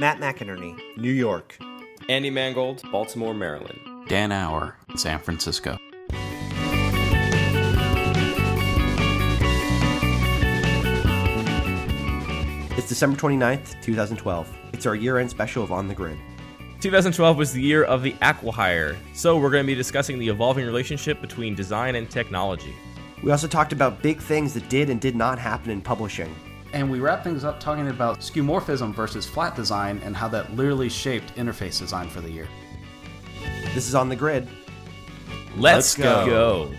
Matt McInerney, New York. Andy Mangold, Baltimore, Maryland. Dan Auer, San Francisco. It's December 29th, 2012. It's our year end special of On the Grid. 2012 was the year of the Acquihire, so we're going to be discussing the evolving relationship between design and technology. We also talked about big things that did and did not happen in publishing. And we wrap things up talking about skeuomorphism versus flat design and how that literally shaped interface design for the year. This is On the Grid. Let's, Let's go. go.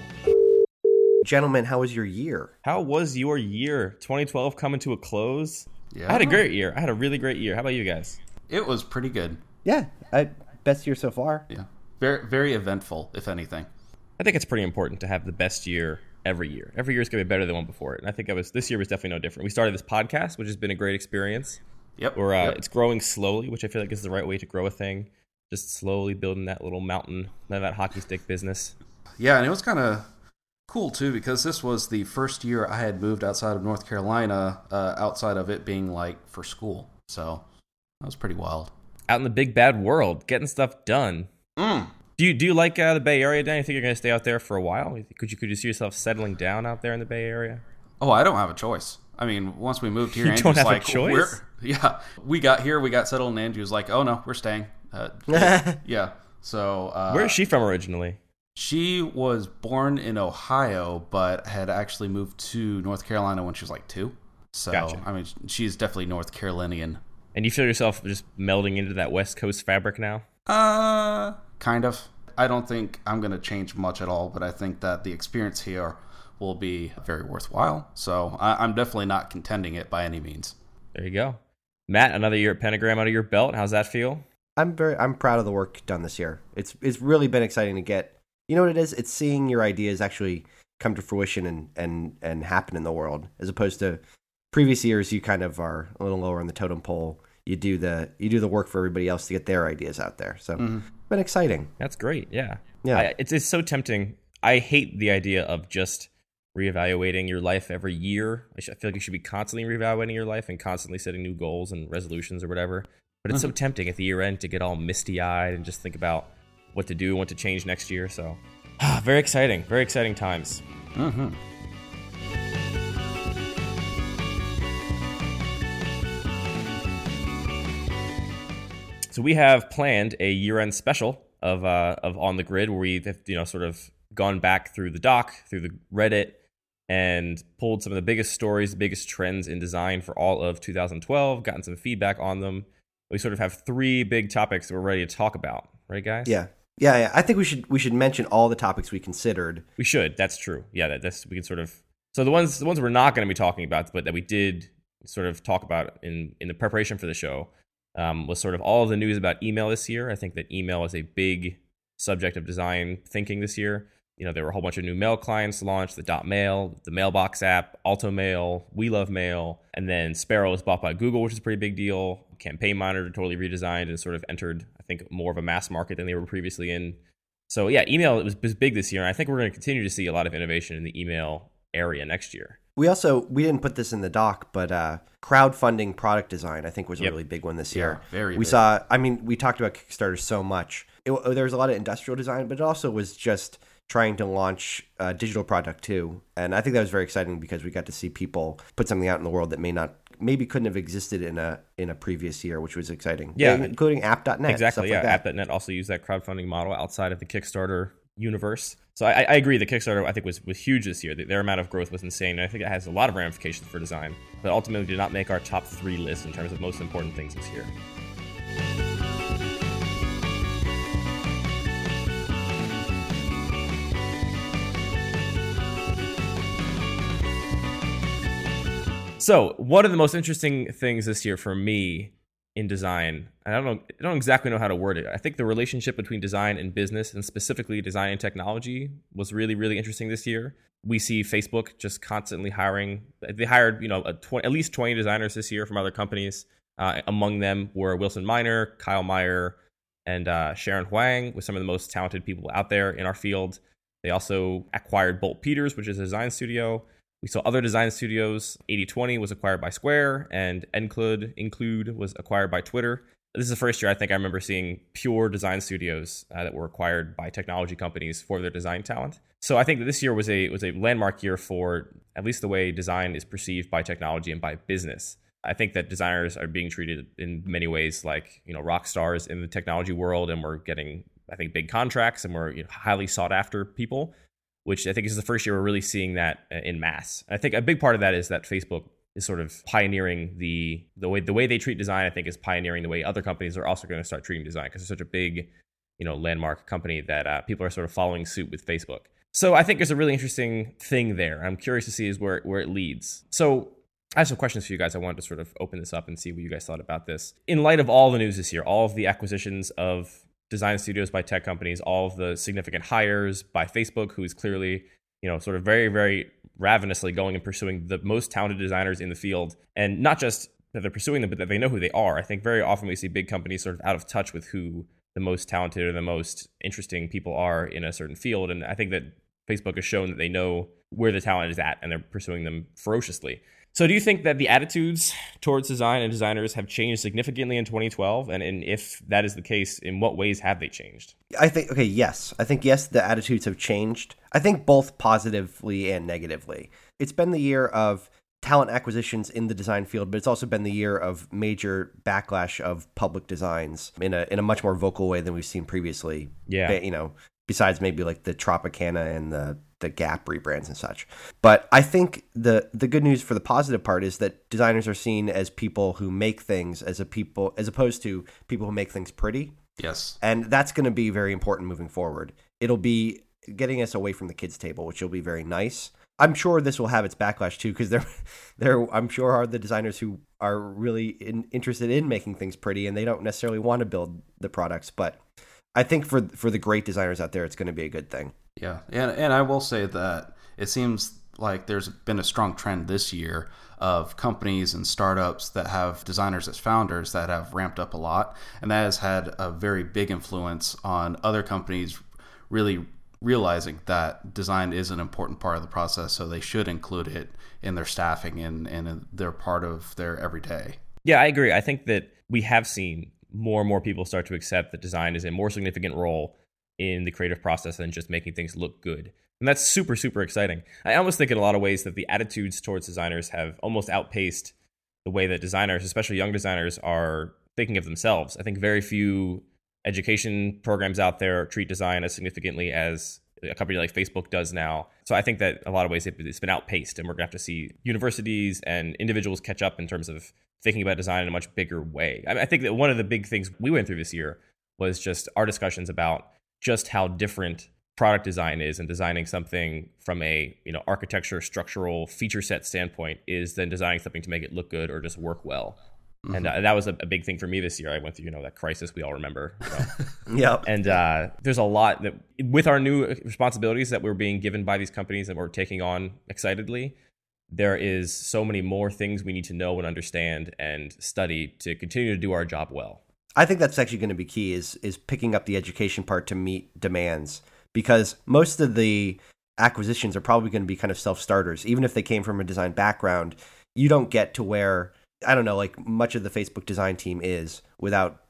Gentlemen, how was your year? How was your year? 2012 coming to a close? Yeah. I had a great year. I had a really great year. How about you guys? It was pretty good. Yeah, I, best year so far. Yeah. Very very eventful, if anything. I think it's pretty important to have the best year every year. Every year is going to be better than one before it. And I think I was this year was definitely no different. We started this podcast, which has been a great experience. Yep. Or uh, yep. it's growing slowly, which I feel like is the right way to grow a thing. Just slowly building that little mountain, that hockey stick business. Yeah, and it was kind of cool too because this was the first year I had moved outside of North Carolina, uh, outside of it being like for school. So that was pretty wild. Out in the big bad world, getting stuff done. Mm. Do you do you like uh, the Bay Area, Dan? You think you're going to stay out there for a while? Could you could you see yourself settling down out there in the Bay Area? Oh, I don't have a choice. I mean, once we moved here, You Andrew's don't have a like, choice? We're, yeah, we got here, we got settled, and Andrew was like, "Oh no, we're staying." Uh, yeah. So uh, Where is she from originally? She was born in Ohio, but had actually moved to North Carolina when she was like two. So Gotcha. I mean, she's definitely North Carolinian. And you feel yourself just melding into that West Coast fabric now? Uh, kind of. I don't think I'm going to change much at all, but I think that the experience here will be very worthwhile. So I, I'm definitely not contending it by any means. There you go. Matt, another year at Pentagram under your belt. How's that feel? I'm very I'm proud of the work done this year. It's it's really been exciting to get. You know what it is? It's seeing your ideas actually come to fruition and and and happen in the world as opposed to previous years you kind of are a little lower on the totem pole. You do the you do the work for everybody else to get their ideas out there. So it's been exciting. That's great. Yeah. Yeah. I, it's, it's so tempting. I hate the idea of just reevaluating your life every year. I, feel like you should be constantly reevaluating your life and constantly setting new goals and resolutions or whatever. But it's so tempting at the year end to get all misty eyed and just think about what to do and what to change next year. So, very exciting. Very exciting times. Mm-hmm. So we have planned a year-end special of uh, of on the grid where we have you know sort of gone back through the doc, through the Reddit, and pulled some of the biggest stories, the biggest trends in design for all of 2012. Gotten some feedback on them. We sort of have three big topics that we're ready to talk about, right, guys? Yeah. Yeah, yeah. I think we should we should mention all the topics we considered. we should. That's true. Yeah, that, that's we can sort of. So the ones the ones we're not going to be talking about, but that we did sort of talk about in in the preparation for the show um, was sort of all of the news about email this year. I think that email is a big subject of design thinking this year. You know, there were a whole bunch of new mail clients launched: the Dot Mail, the Mailbox app, Alto Mail, We Love Mail, and then Sparrow was bought by Google, which is a pretty big deal. Campaign Monitor totally redesigned and sort of entered, I think, more of a mass market than they were previously in. So yeah, email was, was big this year, and I think we're going to continue to see a lot of innovation in the email area next year. We also we didn't put this in the doc, but uh, crowdfunding product design I think was a Yep. really big one this year. Yeah, very We big. saw. I mean, we talked about Kickstarter so much. It, there was a lot of industrial design, but it also was just trying to launch a digital product too. And I think that was very exciting because we got to see people put something out in the world that may not maybe couldn't have existed in a in a previous year, which was exciting. Yeah. including app.net. exactly. Yeah, like. App.net also used that crowdfunding model outside of the Kickstarter universe. So I, I agree. The Kickstarter I think was was huge this year. Their amount of growth was insane. And I think it has a lot of ramifications for design, but ultimately did not make our top three list in terms of most important things this year. So, one of the most interesting things this year for me in design, I don't know, I don't exactly know how to word it. I think the relationship between design and business, and specifically design and technology, was really, really interesting this year. We see Facebook just constantly hiring. They hired, you know, a tw- at least twenty designers this year from other companies. Uh, among them were Wilson Miner, Kyle Meyer, and uh, Sharon Huang, with some of the most talented people out there in our field. They also acquired Bolt Peters, which is a design studio. We saw other design studios. 8020 was acquired by Square, and Include Include was acquired by Twitter. This is the first year I think I remember seeing pure design studios uh, that were acquired by technology companies for their design talent. So I think that this year was a was a landmark year for at least the way design is perceived by technology and by business. I think that designers are being treated in many ways like you know rock stars in the technology world, and we're getting I think big contracts, and we're you know, highly sought after people. Which I think is the first year we're really seeing that uh, in mass. I think a big part of that is that Facebook is sort of pioneering the the way the way they treat design. I think is pioneering the way other companies are also going to start treating design because it's such a big, you know, landmark company that uh, people are sort of following suit with Facebook. So I think there's a really interesting thing there. I'm curious to see is where where it leads. So I have some questions for you guys. I wanted to sort of open this up and see what you guys thought about this. In light of all the news this year, all of the acquisitions of design studios by tech companies, all of the significant hires by Facebook, who is clearly, you know, sort of very, very ravenously going and pursuing the most talented designers in the field. And not just that they're pursuing them, but that they know who they are. I think very often we see big companies sort of out of touch with who the most talented or the most interesting people are in a certain field. And I think that Facebook has shown that they know where the talent is at and they're pursuing them ferociously. So, do you think that the attitudes towards design and designers have changed significantly in 2012? And, and if that is the case, in what ways have they changed? I think, okay, yes. I think, yes, the attitudes have changed. I think both positively and negatively. It's been the year of talent acquisitions in the design field, but it's also been the year of major backlash of public designs in a in a much more vocal way than we've seen previously. Yeah. You know, besides maybe like the Tropicana and the the Gap rebrands and such. But I think the the good news for the positive part is that designers are seen as people who make things as a people as opposed to people who make things pretty. Yes. And that's going to be very important moving forward. It'll be getting us away from the kids table, which will be very nice. I'm sure this will have its backlash too because there there I'm sure are the designers who are really in, interested in making things pretty and they don't necessarily want to build the products, but I think for for the great designers out there it's going to be a good thing. Yeah, and and I will say that it seems like there's been a strong trend this year of companies and startups that have designers as founders that have ramped up a lot, and that has had a very big influence on other companies really realizing that design is an important part of the process, so they should include it in their staffing and and they're part of their everyday. Yeah, I agree. I think that we have seen more and more people start to accept that design is a more significant role in the creative process than just making things look good. And that's super, super exciting. I almost think in a lot of ways that the attitudes towards designers have almost outpaced the way that designers, especially young designers, are thinking of themselves. I think very few education programs out there treat design as significantly as a company like Facebook does now. So I think that a lot of ways it's been outpaced, and we're gonna have to see universities and individuals catch up in terms of thinking about design in a much bigger way. I, mean, I think that one of the big things we went through this year was just our discussions about just how different product design is and designing something from a you know architecture structural feature set standpoint is than designing something to make it look good or just work well mm-hmm. and uh, that was a, a, big thing for me this year i went through you know that crisis we all remember you know? yep and uh, there's a lot that with our new responsibilities that we're being given by these companies and we're taking on excitedly there is so many more things we need to know and understand and study to continue to do our job well I think that's actually going to be key is is picking up the education part to meet demands because most of the acquisitions are probably going to be kind of self starters even if they came from a design background you don't get to where I don't know like much of the Facebook design team is without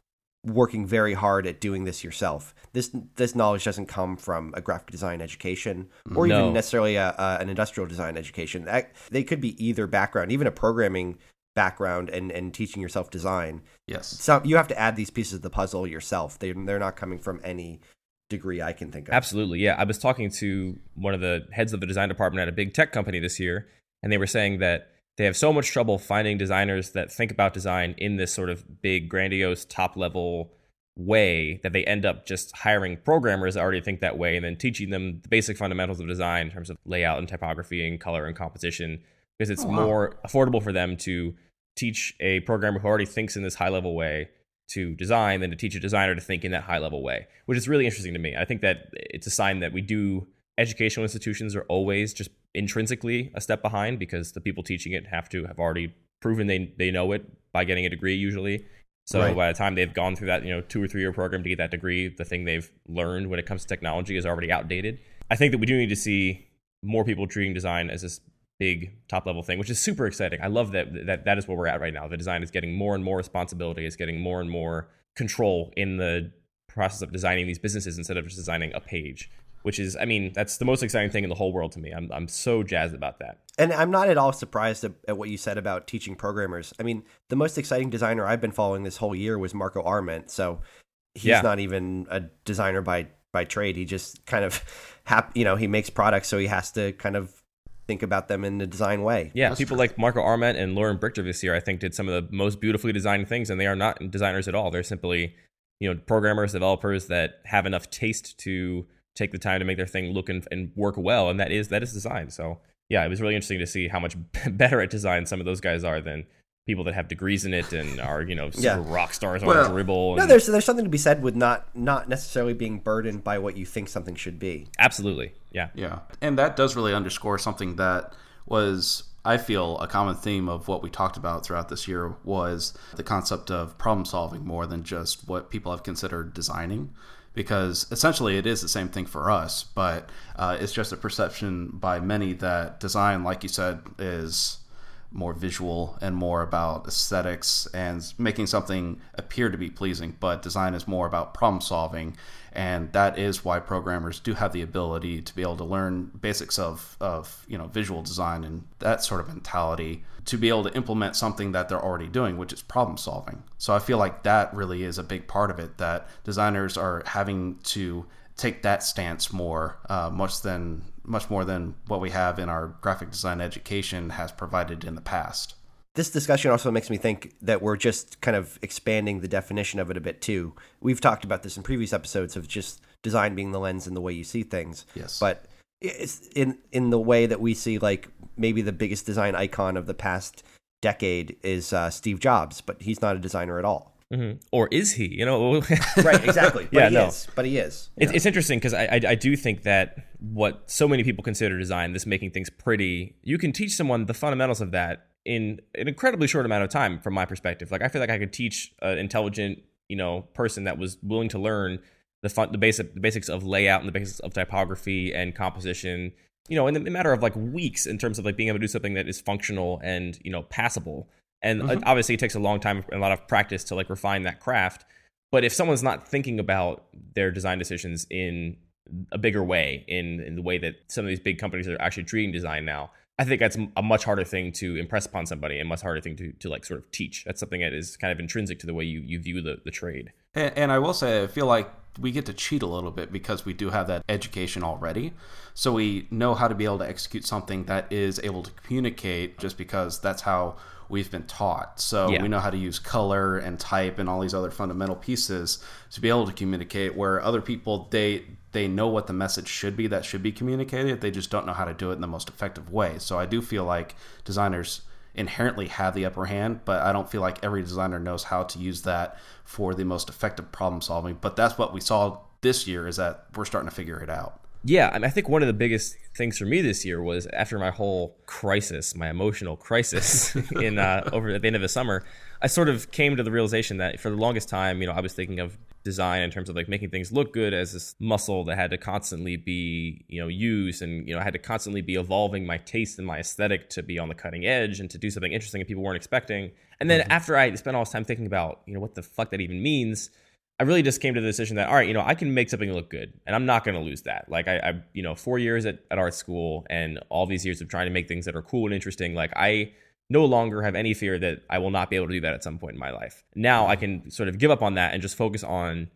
working very hard at doing this yourself. This this knowledge doesn't come from a graphic design education or no. even necessarily a, a, an industrial design education. They could be either background, even a programming background and and teaching yourself design. Yes. So you have to add these pieces of the puzzle yourself. They they're not coming from any degree I can think of. Absolutely. Yeah, I was talking to one of the heads of the design department at a big tech company this year and they were saying that they have so much trouble finding designers that think about design in this sort of big grandiose top level way that they end up just hiring programmers that already think that way and then teaching them the basic fundamentals of design in terms of layout and typography and color and composition because it's oh, wow. more affordable for them to teach a programmer who already thinks in this high level way to design than to teach a designer to think in that high level way, which is really interesting to me. I think that it's a sign that we do educational institutions are always just intrinsically a step behind because the people teaching it have to have already proven they they know it by getting a degree usually. So right. by the time they've gone through that, you know, two or three year program to get that degree, the thing they've learned when it comes to technology is already outdated. I think that we do need to see more people treating design as this big top level thing, which is super exciting. I love that that that is where we're at right now. The design is getting more and more responsibility, is getting more and more control in the process of designing these businesses instead of just designing a page. Which is, I mean, that's the most exciting thing in the whole world to me. I'm I'm so jazzed about that. And I'm not at all surprised at, at what you said about teaching programmers. I mean, the most exciting designer I've been following this whole year was Marco Arment. So he's Yeah. not even a designer by by trade. He just kind of, hap, you know, he makes products, so he has to kind of think about them in a design way. Yeah, That's people true. like Marco Arment and Loren Brichter this year, I think, did some of the most beautifully designed things, and they are not designers at all. They're simply, you know, programmers, developers that have enough taste to take the time to make their thing look and, and work well, and that is that is design. So yeah, it was really interesting to see how much better at design some of those guys are than people that have degrees in it and are you know super Yeah. rock stars Well, on Dribbble. No, there's there's something to be said with not not necessarily being burdened by what you think something should be. absolutely, yeah, Yeah. And that does really underscore something that was I feel a common theme of what we talked about throughout this year was the concept of problem solving more than just what people have considered designing because essentially it is the same thing for us but uh, it's just a perception by many that design like you said is more visual and more about aesthetics and making something appear to be pleasing. But design is more about problem solving, and that is why programmers do have the ability to be able to learn basics of of you know visual design and that sort of mentality to be able to implement something that they're already doing, which is problem solving. So I feel like that really is a big part of it that designers are having to take that stance more, uh, much than much more than what we have in our graphic design education has provided in the past. This discussion also makes me think that we're just kind of expanding the definition of it a bit too. We've talked about this in previous episodes of just design being the lens and the way you see things. Yes. But it's in in the way that we see like maybe the biggest design icon of the past decade is uh, Steve Jobs, but he's not a designer at all. Hmm or is he? You know, Right, exactly. But Yeah, he no. is. But he is. It's, it's interesting because I, I I do think that what so many people consider design, this making things pretty, you can teach someone the fundamentals of that in an incredibly short amount of time. From my perspective, like I feel like I could teach an intelligent, you know, person that was willing to learn the fun, the basic, the basics of layout and the basics of typography and composition. You know, in a matter of like weeks, in terms of like being able to do something that is functional and you know passable. And uh, obviously, it takes a long time and a lot of practice to like refine that craft. But if someone's not thinking about their design decisions in a bigger way, in, in the way that some of these big companies are actually treating design now, I think that's a much harder thing to impress upon somebody and much harder thing to, to like sort of teach. That's something that is kind of intrinsic to the way you, you view the, the trade. And, and I will say, I feel like we get to cheat a little bit because we do have that education already. So we know how to be able to execute something that is able to communicate just because that's how we've been taught. So Yeah. we know how to use color and type and all these other fundamental pieces to be able to communicate where other people they they know what the message should be that should be communicated. They just don't know how to do it in the most effective way. So I do feel like designers inherently have the upper hand, but I don't feel like every designer knows how to use that for the most effective problem solving. But that's what we saw this year is that we're starting to figure it out. Yeah, I, mean, I think one of the biggest things for me this year was after my whole crisis, my emotional crisis in uh, over at the end of the summer, I sort of came to the realization that for the longest time, you know, I was thinking of design in terms of like making things look good as this muscle that had to constantly be, you know, used and you know, I had to constantly be evolving my taste and my aesthetic to be on the cutting edge and to do something interesting that people weren't expecting. And then after I spent all this time thinking about, you know, what the fuck that even means, I really just came to the decision that all right, you know, I can make something look good, and I'm not going to lose that. Like I, I, you know, four years at, at art school and all these years of trying to make things that are cool and interesting. Like I no longer have any fear that I will not be able to do that at some point in my life. Now mm-hmm. I can sort of give up on that and just focus on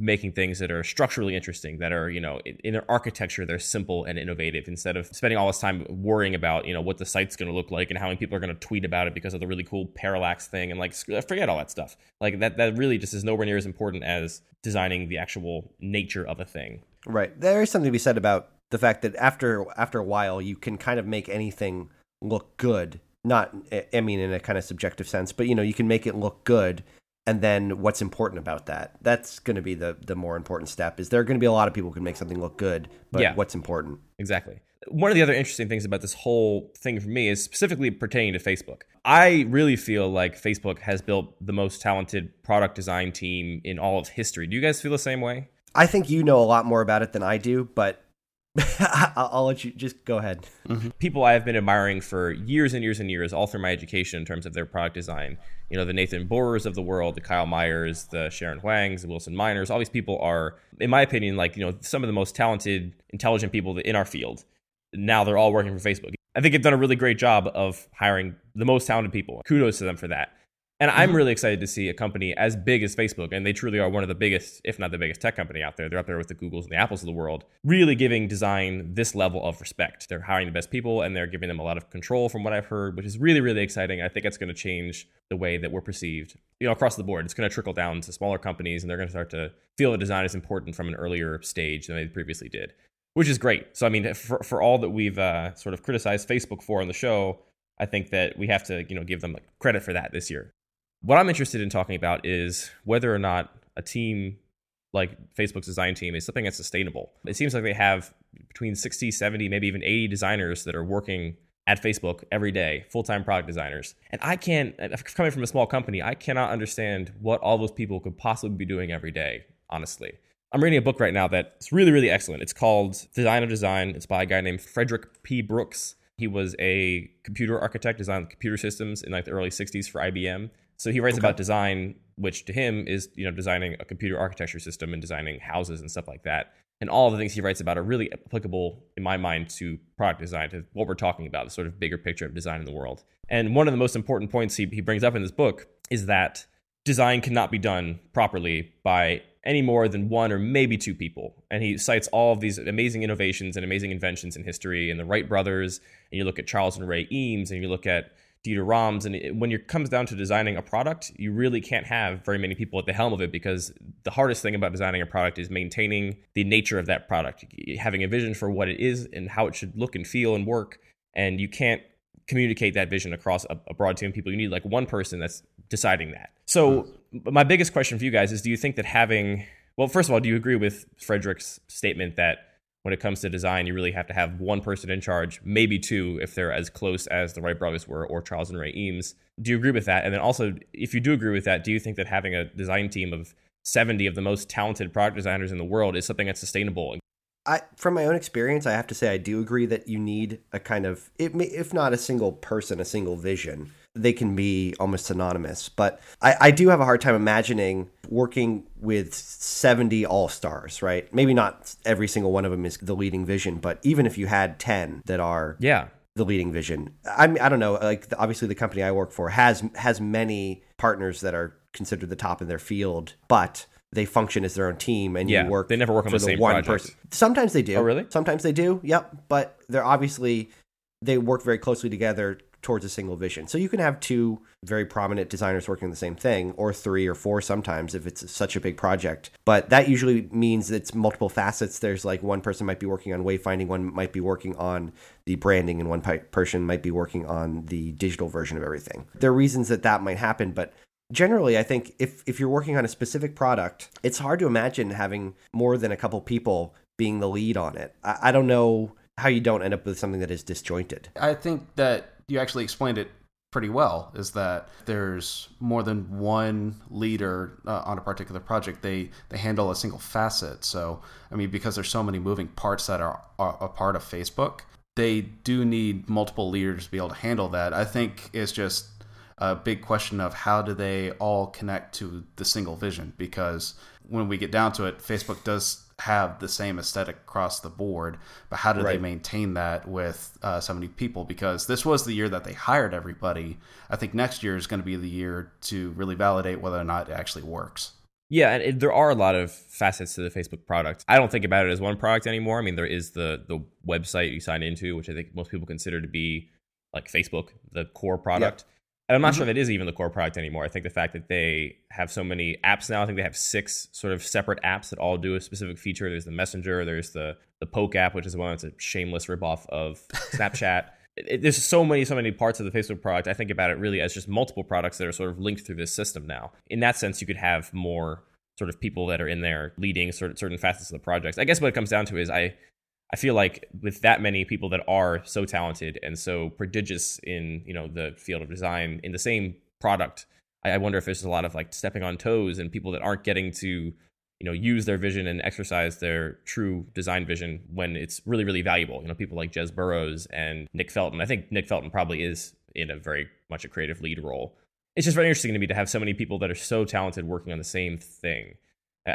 making things that are structurally interesting, that are, you know, in, their architecture, they're simple and innovative instead of spending all this time worrying about, you know, what the site's going to look like and how many people are going to tweet about it because of the really cool parallax thing and like forget all that stuff. Like that, that really just is nowhere near as important as designing the actual nature of a thing. Right. There is something to be said about the fact that after after a while you can kind of make anything look good. Not I mean in a kind of subjective sense, but you know, you can make it look good and then what's important about that? That's going to be the the more important step. Is there going to be a lot of people who can make something look good, but Yeah. what's important? Exactly. One of the other interesting things about this whole thing for me is specifically pertaining to Facebook. I really feel like Facebook has built the most talented product design team in all of history. Do you guys feel the same way? I think you know a lot more about it than I do, but I'll, let you just go ahead. Mm-hmm. people I've been admiring for years and years and years, all through my education in terms of their product design. You know, the Nathan Borrors of the world, the Kyle Myers, the Sharon Huangs, the Wilson Miners, all these people are, in my opinion, like, you know, some of the most talented, intelligent people in our field. Now they're all working for Facebook. I think they've done a really great job of hiring the most talented people. Kudos to them for that. And I'm really excited to see a company as big as Facebook, and they truly are one of the biggest, if not the biggest tech company out there. They're up there with the Googles and the Apples of the world, really giving design this level of respect. They're hiring the best people and they're giving them a lot of control from what I've heard, which is really, really exciting. I think it's going to change the way that we're perceived, you know, across the board. It's going to trickle down to smaller companies and they're going to start to feel that design is important from an earlier stage than they previously did, which is great. So, I mean, for, for all that we've uh, sort of criticized Facebook for on the show, I think that we have to, you know, give them credit for that this year. What I'm interested in talking about is whether or not a team like Facebook's design team is something that's sustainable. It seems like they have between 60, 70, maybe even 80 designers that are working at Facebook every day, full time product designers. And I can't, coming from a small company, I cannot understand what all those people could possibly be doing every day, honestly. I'm reading a book right now that's really, really excellent. It's called Design of Design. It's by a guy named Frederick P. Brooks. He was a computer architect, designed computer systems in like the early 60s for IBM. So he writes Okay. about design, which to him is you know designing a computer architecture system and designing houses and stuff like that. And all the things he writes about are really applicable in my mind to product design, to what we're talking about, the sort of bigger picture of design in the world. And one of the most important points he, he brings up in this book is that design cannot be done properly by any more than one or maybe two people. And he cites all of these amazing innovations and amazing inventions in history and the Wright brothers, and you look at Charles and Ray Eames, and you look at Dieter Rams. And it, when it comes down to designing a product, you really can't have very many people at the helm of it because the hardest thing about designing a product is maintaining the nature of that product, having a vision for what it is and how it should look and feel and work. And you can't communicate that vision across a, a broad team of people. You need like one person that's deciding that. So, my biggest question for you guys is do you think that having, well, first of all, do you agree with Frederick's statement that when it comes to design, you really have to have one person in charge, maybe two if they're as close as the Wright brothers were or Charles and Ray Eames? Do you agree with that? And then also, if you do agree with that, do you think that having a design team of 70 of the most talented product designers in the world is something that's sustainable? I, from my own experience, I have to say I do agree that you need a kind of, if not a single person, a single vision. They can be almost synonymous, but I, I do have a hard time imagining working with 70 all stars, right? Maybe not every single one of them is the leading vision, but even if you had 10 that are Yeah. the leading vision. I mean, I don't know. Like the, obviously, the company I work for has has many partners that are considered the top in their field, but they function as their own team, and Yeah, you work. they never work on for the same one project. person. Sometimes they do. Oh, really? Sometimes they do. Yep. But they're obviously they work very closely together towards a single vision. So you can have two very prominent designers working on the same thing, or three or four sometimes if it's such a big project. But that usually means it's multiple facets. There's like one person might be working on wayfinding, one might be working on the branding, and one person might be working on the digital version of everything. There are reasons that that might happen, but generally i think if if you're working on a specific product it's hard to imagine having more than a couple people being the lead on it i, I don't know how you don't end up with something that is disjointed I think that you actually explained it pretty well. Is that there's more than one leader uh, on a particular project. They they handle a single facet. So I mean, because there's so many moving parts that are, are a part of Facebook, they do need multiple leaders to be able to handle that. I think it's just a big question of how do they all connect to the single vision because when we get down to it facebook does have the same aesthetic across the board but how do they maintain that with uh, so many people because this was the year that they hired everybody i think next year is going to be the year to really validate whether or not it actually works Yeah, and it, there are a lot of facets to the Facebook product. I don't think about it as one product anymore. I mean, there is the the website you sign into, which I think most people consider to be like Facebook, the core product. And I'm not mm-hmm. sure that is even the core product anymore. I think the fact that they have so many apps now, I think they have six sort of separate apps that all do a specific feature. There's the Messenger, there's the the Poke app, which is one that's a shameless ripoff of Snapchat. It- it- there's so many, so many parts of the Facebook product. I think about it really as just multiple products that are sort of linked through this system now. In that sense, you could have more sort of people that are in there leading certain certain facets of the projects. I guess what it comes down to is I I feel like with that many people that are so talented and so prodigious in you know the field of design in the same product, I, I wonder if there's a lot of like stepping on toes and people that aren't getting to you know use their vision and exercise their true design vision when it's really really valuable. You know, people like Jez Burrows and Nick Felton. I think Nick Felton probably is in a very much a creative lead role. It's just very interesting to me to have so many people that are so talented working on the same thing.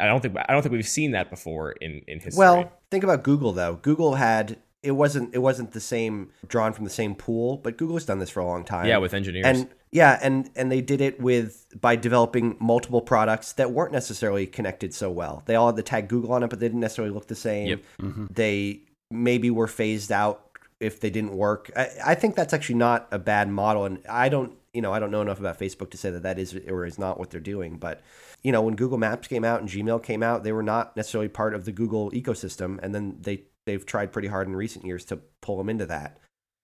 I don't think I don't think we've seen that before in in history. Well, think about Google though. Google had it wasn't it wasn't the same drawn from the same pool, but Google has done this for a long time. yeah, with engineers. and yeah, and and they did it with by developing multiple products that weren't necessarily connected so well. They all had the tag Google on it, but they didn't necessarily look the same. Yep. Mm-hmm. They maybe were phased out if they didn't work. I, I think that's actually not a bad model, and I don't you know I don't know enough about Facebook to say that that is or is not what they're doing, but you know when Google Maps came out and Gmail came out, they were not necessarily part of the Google ecosystem, and then they they've tried pretty hard in recent years to pull them into that.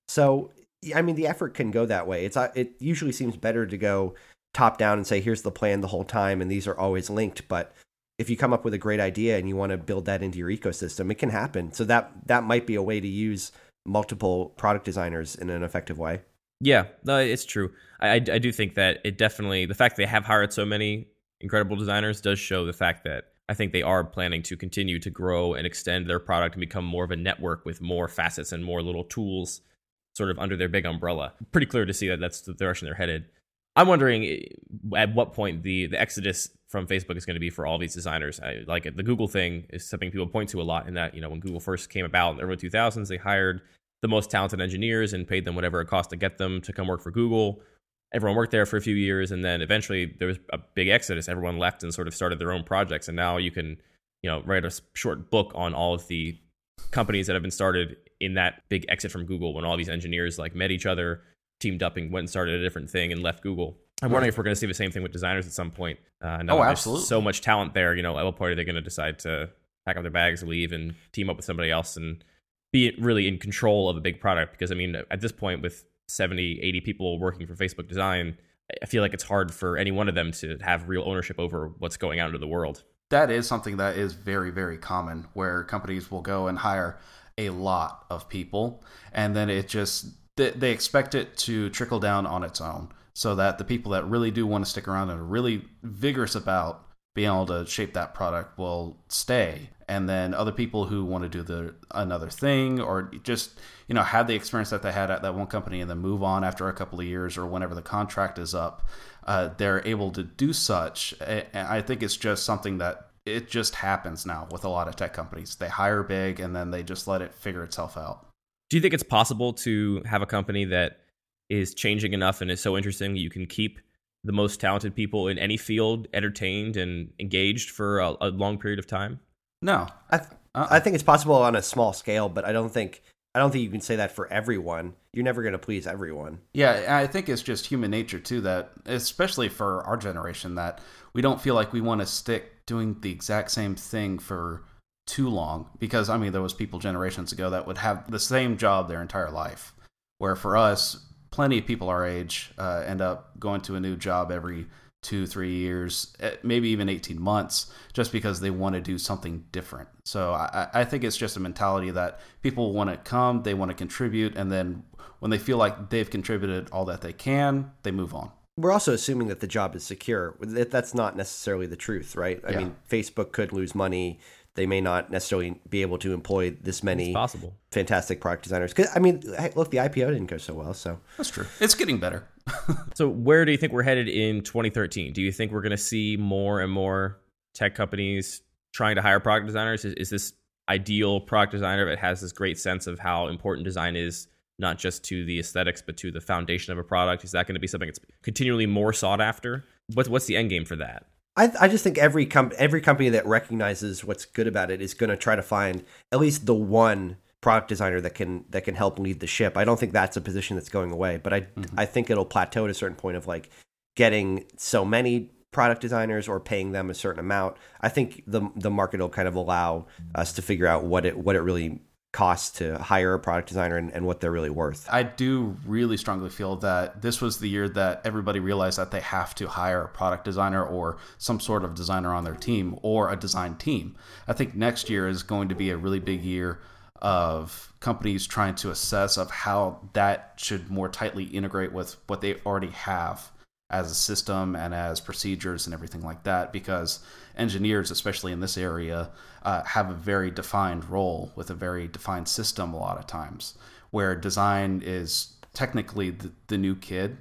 So I mean, the effort can go that way. It's uh, it usually seems better to go top down and say, here's the plan the whole time, and these are always linked. But if you come up with a great idea and you want to build that into your ecosystem, it can happen. So that that might be a way to use multiple product designers in an effective way. Yeah, no, it's true. I, I, I do think that it definitely the fact they have hired so many incredible designers does show the fact that I think they are planning to continue to grow and extend their product and become more of a network with more facets and more little tools sort of under their big umbrella. Pretty clear to see that that's the direction they're headed. I'm wondering eh, at what point the the exodus from Facebook is going to be for all these designers. I, like the Google thing is something people point to a lot. In that you know when Google first came about in the early 2000s, they hired the most talented engineers and paid them whatever it cost to get them to come work for Google. Everyone worked there for a few years, and then eventually there was a big exodus. Everyone left and sort of started their own projects, and now you can you know write a short book on all of the companies that have been started in that big exit from Google when all these engineers like met each other, teamed up, and went and started a different thing and left Google. I'm wondering if we're going to see the same thing with designers at some point. Uh, now Oh, absolutely. So much talent there. You know, at what point are they going to decide to pack up their bags, leave, and team up with somebody else and be really in control of a big product? Because I mean, at this point, with 70, 80 people working for Facebook Design, I feel like it's hard for any one of them to have real ownership over what's going out into the world. that is something that is very very common where companies will go and hire a lot of people and then it just they, they expect it to trickle down on its own so that the people that really do want to stick around and are really vigorous about being able to shape that product will stay. And then other people who want to do the another thing or just you know have the experience that they had at that one company and then move on after a couple of years or whenever the contract is up uh, they're able to do such. And i think it's just something that it just happens now with a lot of tech companies. They hire big and then they just let it figure itself out. Do you think it's possible to have a company that is changing enough and is so interesting that you can keep the most talented people in any field entertained and engaged for a, a long period of time? no I th- Uh-uh. I think it's possible on a small scale, but I don't think I don't think you can say that for everyone. You're never going to please everyone. Yeah, I think it's just human nature too that especially for our generation that we don't feel like we want to stick doing the exact same thing for too long because I mean there was people generations ago that would have the same job their entire life where for us plenty of people our age uh, end up going to a new job every two three years eh, maybe even 18 months just because they want to do something different so I, I think it's just a mentality that people want to come they want to contribute and then when they feel like they've contributed all that they can they move on We're also assuming that the job is secure. That's not necessarily the truth, right? I Yeah. mean, Facebook could lose money. They may not necessarily be able to employ this many It's possible. fantastic product designers. 'Cause, I mean, look, the IPO didn't go so well, so that's true it's getting better So, where do you think we're headed in 2013? Do you think we're going to see more and more tech companies trying to hire product designers? Is, is this ideal product designer that has this great sense of how important design is, not just to the aesthetics, but to the foundation of a product? Is that going to be something that's continually more sought after? What's, what's the end game for that? I, I just think every com- every company that recognizes what's good about it is going to try to find at least the one product designer that can that can help lead the ship. I don't think that's a position that's going away, but I mm-hmm. I think it'll plateau at a certain point of like getting so many product designers or paying them a certain amount. I think the the market will kind of allow us to figure out what it what it really costs to hire a product designer and, and what they're really worth. I do really strongly feel that this was the year that everybody realized that they have to hire a product designer or some sort of designer on their team or a design team. I think next year is going to be a really big year of companies trying to assess of how that should more tightly integrate with what they already have as a system and as procedures and everything like that because engineers especially in this area uh, have a very defined role with a very defined system a lot of times where design is technically the, the new kid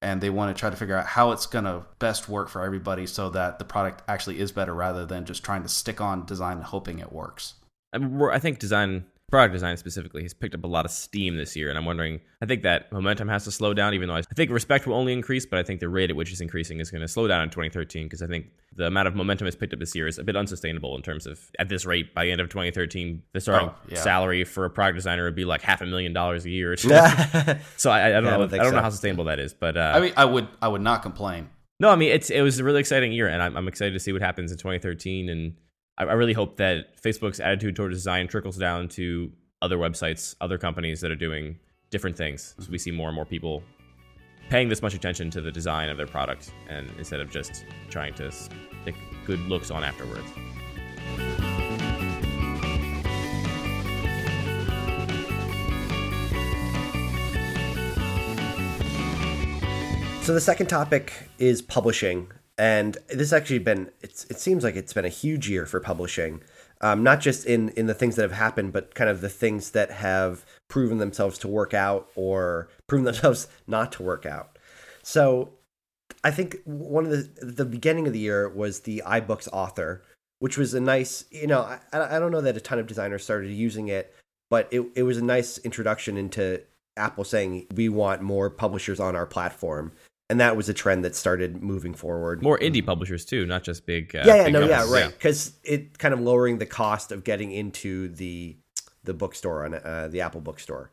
and they want to try to figure out how it's going to best work for everybody so that the product actually is better rather than just trying to stick on design and hoping it works. I, mean, I think design product design specifically has picked up a lot of steam this year and i'm wondering i think that momentum has to slow down even though i think respect will only increase but i think the rate at which it's increasing is going to slow down in 2013 because i think the amount of momentum it's picked up this year is a bit unsustainable in terms of at this rate by the end of 2013 the starting oh, yeah. salary for a product designer would be like half a million dollars a year so I, I, don't yeah, know I don't, I don't so. know how sustainable that is but uh, i mean i would i would not complain no i mean it's it was a really exciting year and i'm, I'm excited to see what happens in 2013 and I, I really hope that facebook's attitude towards design trickles down to other websites, other companies that are doing different things. So we see more and more people paying this much attention to the design of their product and instead of just trying to stick good looks on afterwards. So the second topic is publishing, and this actually been it seems like it's been a huge year for publishing um, not just in in the things that have happened, but kind of the things that have proven themselves to work out or proven themselves not to work out. So, I think one of the the beginning of the year was the iBooks author, which was a nice, you know, I, I don't know that a ton of designers started using it, but it it was a nice introduction into Apple saying we want more publishers on our platform and that was a trend that started moving forward. More indie publishers too, not just big. Uh, yeah, yeah, big no, yeah, right. Because yeah. it kind of lowering the cost of getting into the the bookstore on uh, the Apple Bookstore.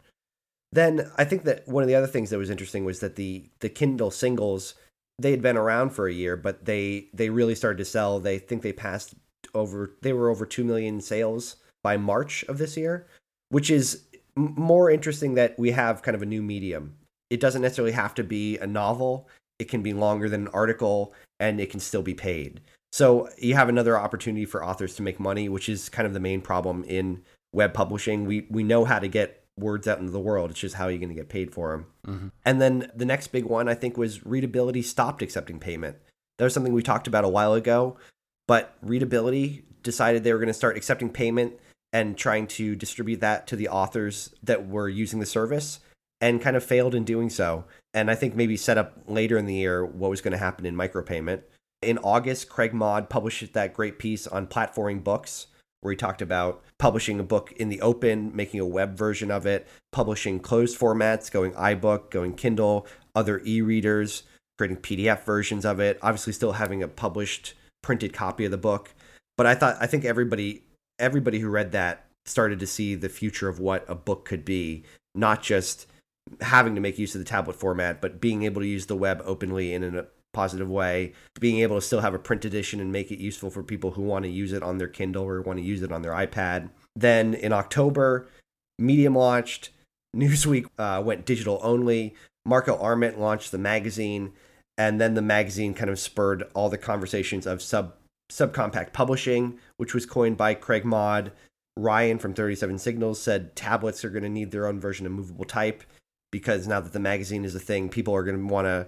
Then I think that one of the other things that was interesting was that the the Kindle singles they had been around for a year, but they they really started to sell. They think they passed over. They were over two million sales by March of this year, which is more interesting that we have kind of a new medium it doesn't necessarily have to be a novel. It can be longer than an article and it can still be paid. So you have another opportunity for authors to make money, which is kind of the main problem in web publishing. We we know how to get words out into the world. It's just how you're going to get paid for them. Mm-hmm. And then the next big one I think was Readability stopped accepting payment. That was something we talked about a while ago, but Readability decided they were going to start accepting payment and trying to distribute that to the authors that were using the service and kind of failed in doing so. And I think maybe set up later in the year what was going to happen in micropayment. In August, Craig Mod published that great piece on platforming books where he talked about publishing a book in the open, making a web version of it, publishing closed formats, going iBook, going Kindle, other e readers, creating PDF versions of it, obviously still having a published printed copy of the book. But I thought I think everybody everybody who read that started to see the future of what a book could be, not just having to make use of the tablet format, but being able to use the web openly in a positive way, being able to still have a print edition and make it useful for people who want to use it on their Kindle or want to use it on their iPad. Then in October, Medium launched, Newsweek uh, went digital only, Marco Arment launched the magazine, and then the magazine kind of spurred all the conversations of sub subcompact publishing, which was coined by Craig Mod. Ryan from 37 Signals said tablets are going to need their own version of movable type because now that the magazine is a thing, people are going to want to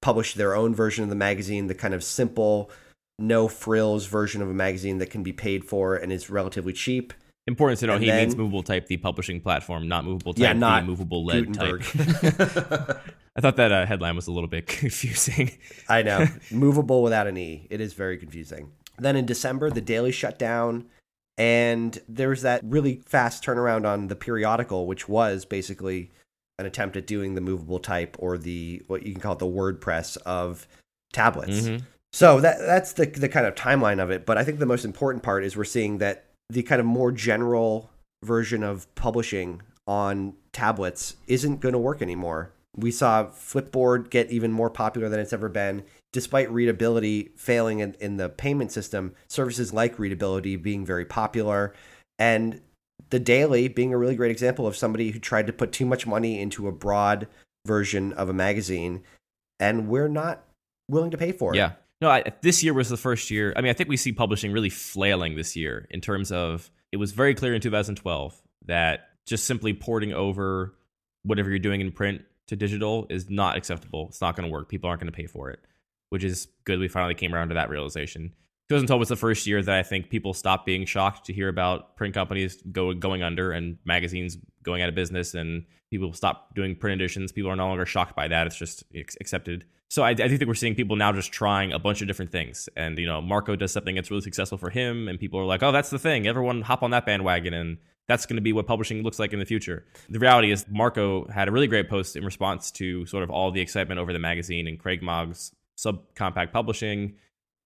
publish their own version of the magazine, the kind of simple, no frills version of a magazine that can be paid for and is relatively cheap. Important to know and he then, means movable type, the publishing platform, not movable type, yeah, not the movable lead Gutenberg. type. I thought that uh, headline was a little bit confusing. I know. movable without an E. It is very confusing. Then in December, the Daily shut down. And there was that really fast turnaround on the periodical, which was basically an attempt at doing the movable type or the what you can call it the WordPress of tablets. Mm-hmm. So that that's the the kind of timeline of it. But I think the most important part is we're seeing that the kind of more general version of publishing on tablets isn't going to work anymore. We saw Flipboard get even more popular than it's ever been. Despite readability failing in, in the payment system, services like readability being very popular. And the Daily being a really great example of somebody who tried to put too much money into a broad version of a magazine, and we're not willing to pay for it. Yeah. No, I, this year was the first year. I mean, I think we see publishing really flailing this year in terms of it was very clear in 2012 that just simply porting over whatever you're doing in print to digital is not acceptable. It's not going to work. People aren't going to pay for it, which is good. We finally came around to that realization. 2012 was the first year that I think people stopped being shocked to hear about print companies go, going under and magazines going out of business and people stop doing print editions. People are no longer shocked by that. It's just accepted. So I, I think we're seeing people now just trying a bunch of different things. And, you know, Marco does something that's really successful for him and people are like, oh, that's the thing. Everyone hop on that bandwagon and that's going to be what publishing looks like in the future. The reality is Marco had a really great post in response to sort of all the excitement over the magazine and Craig Mod's subcompact publishing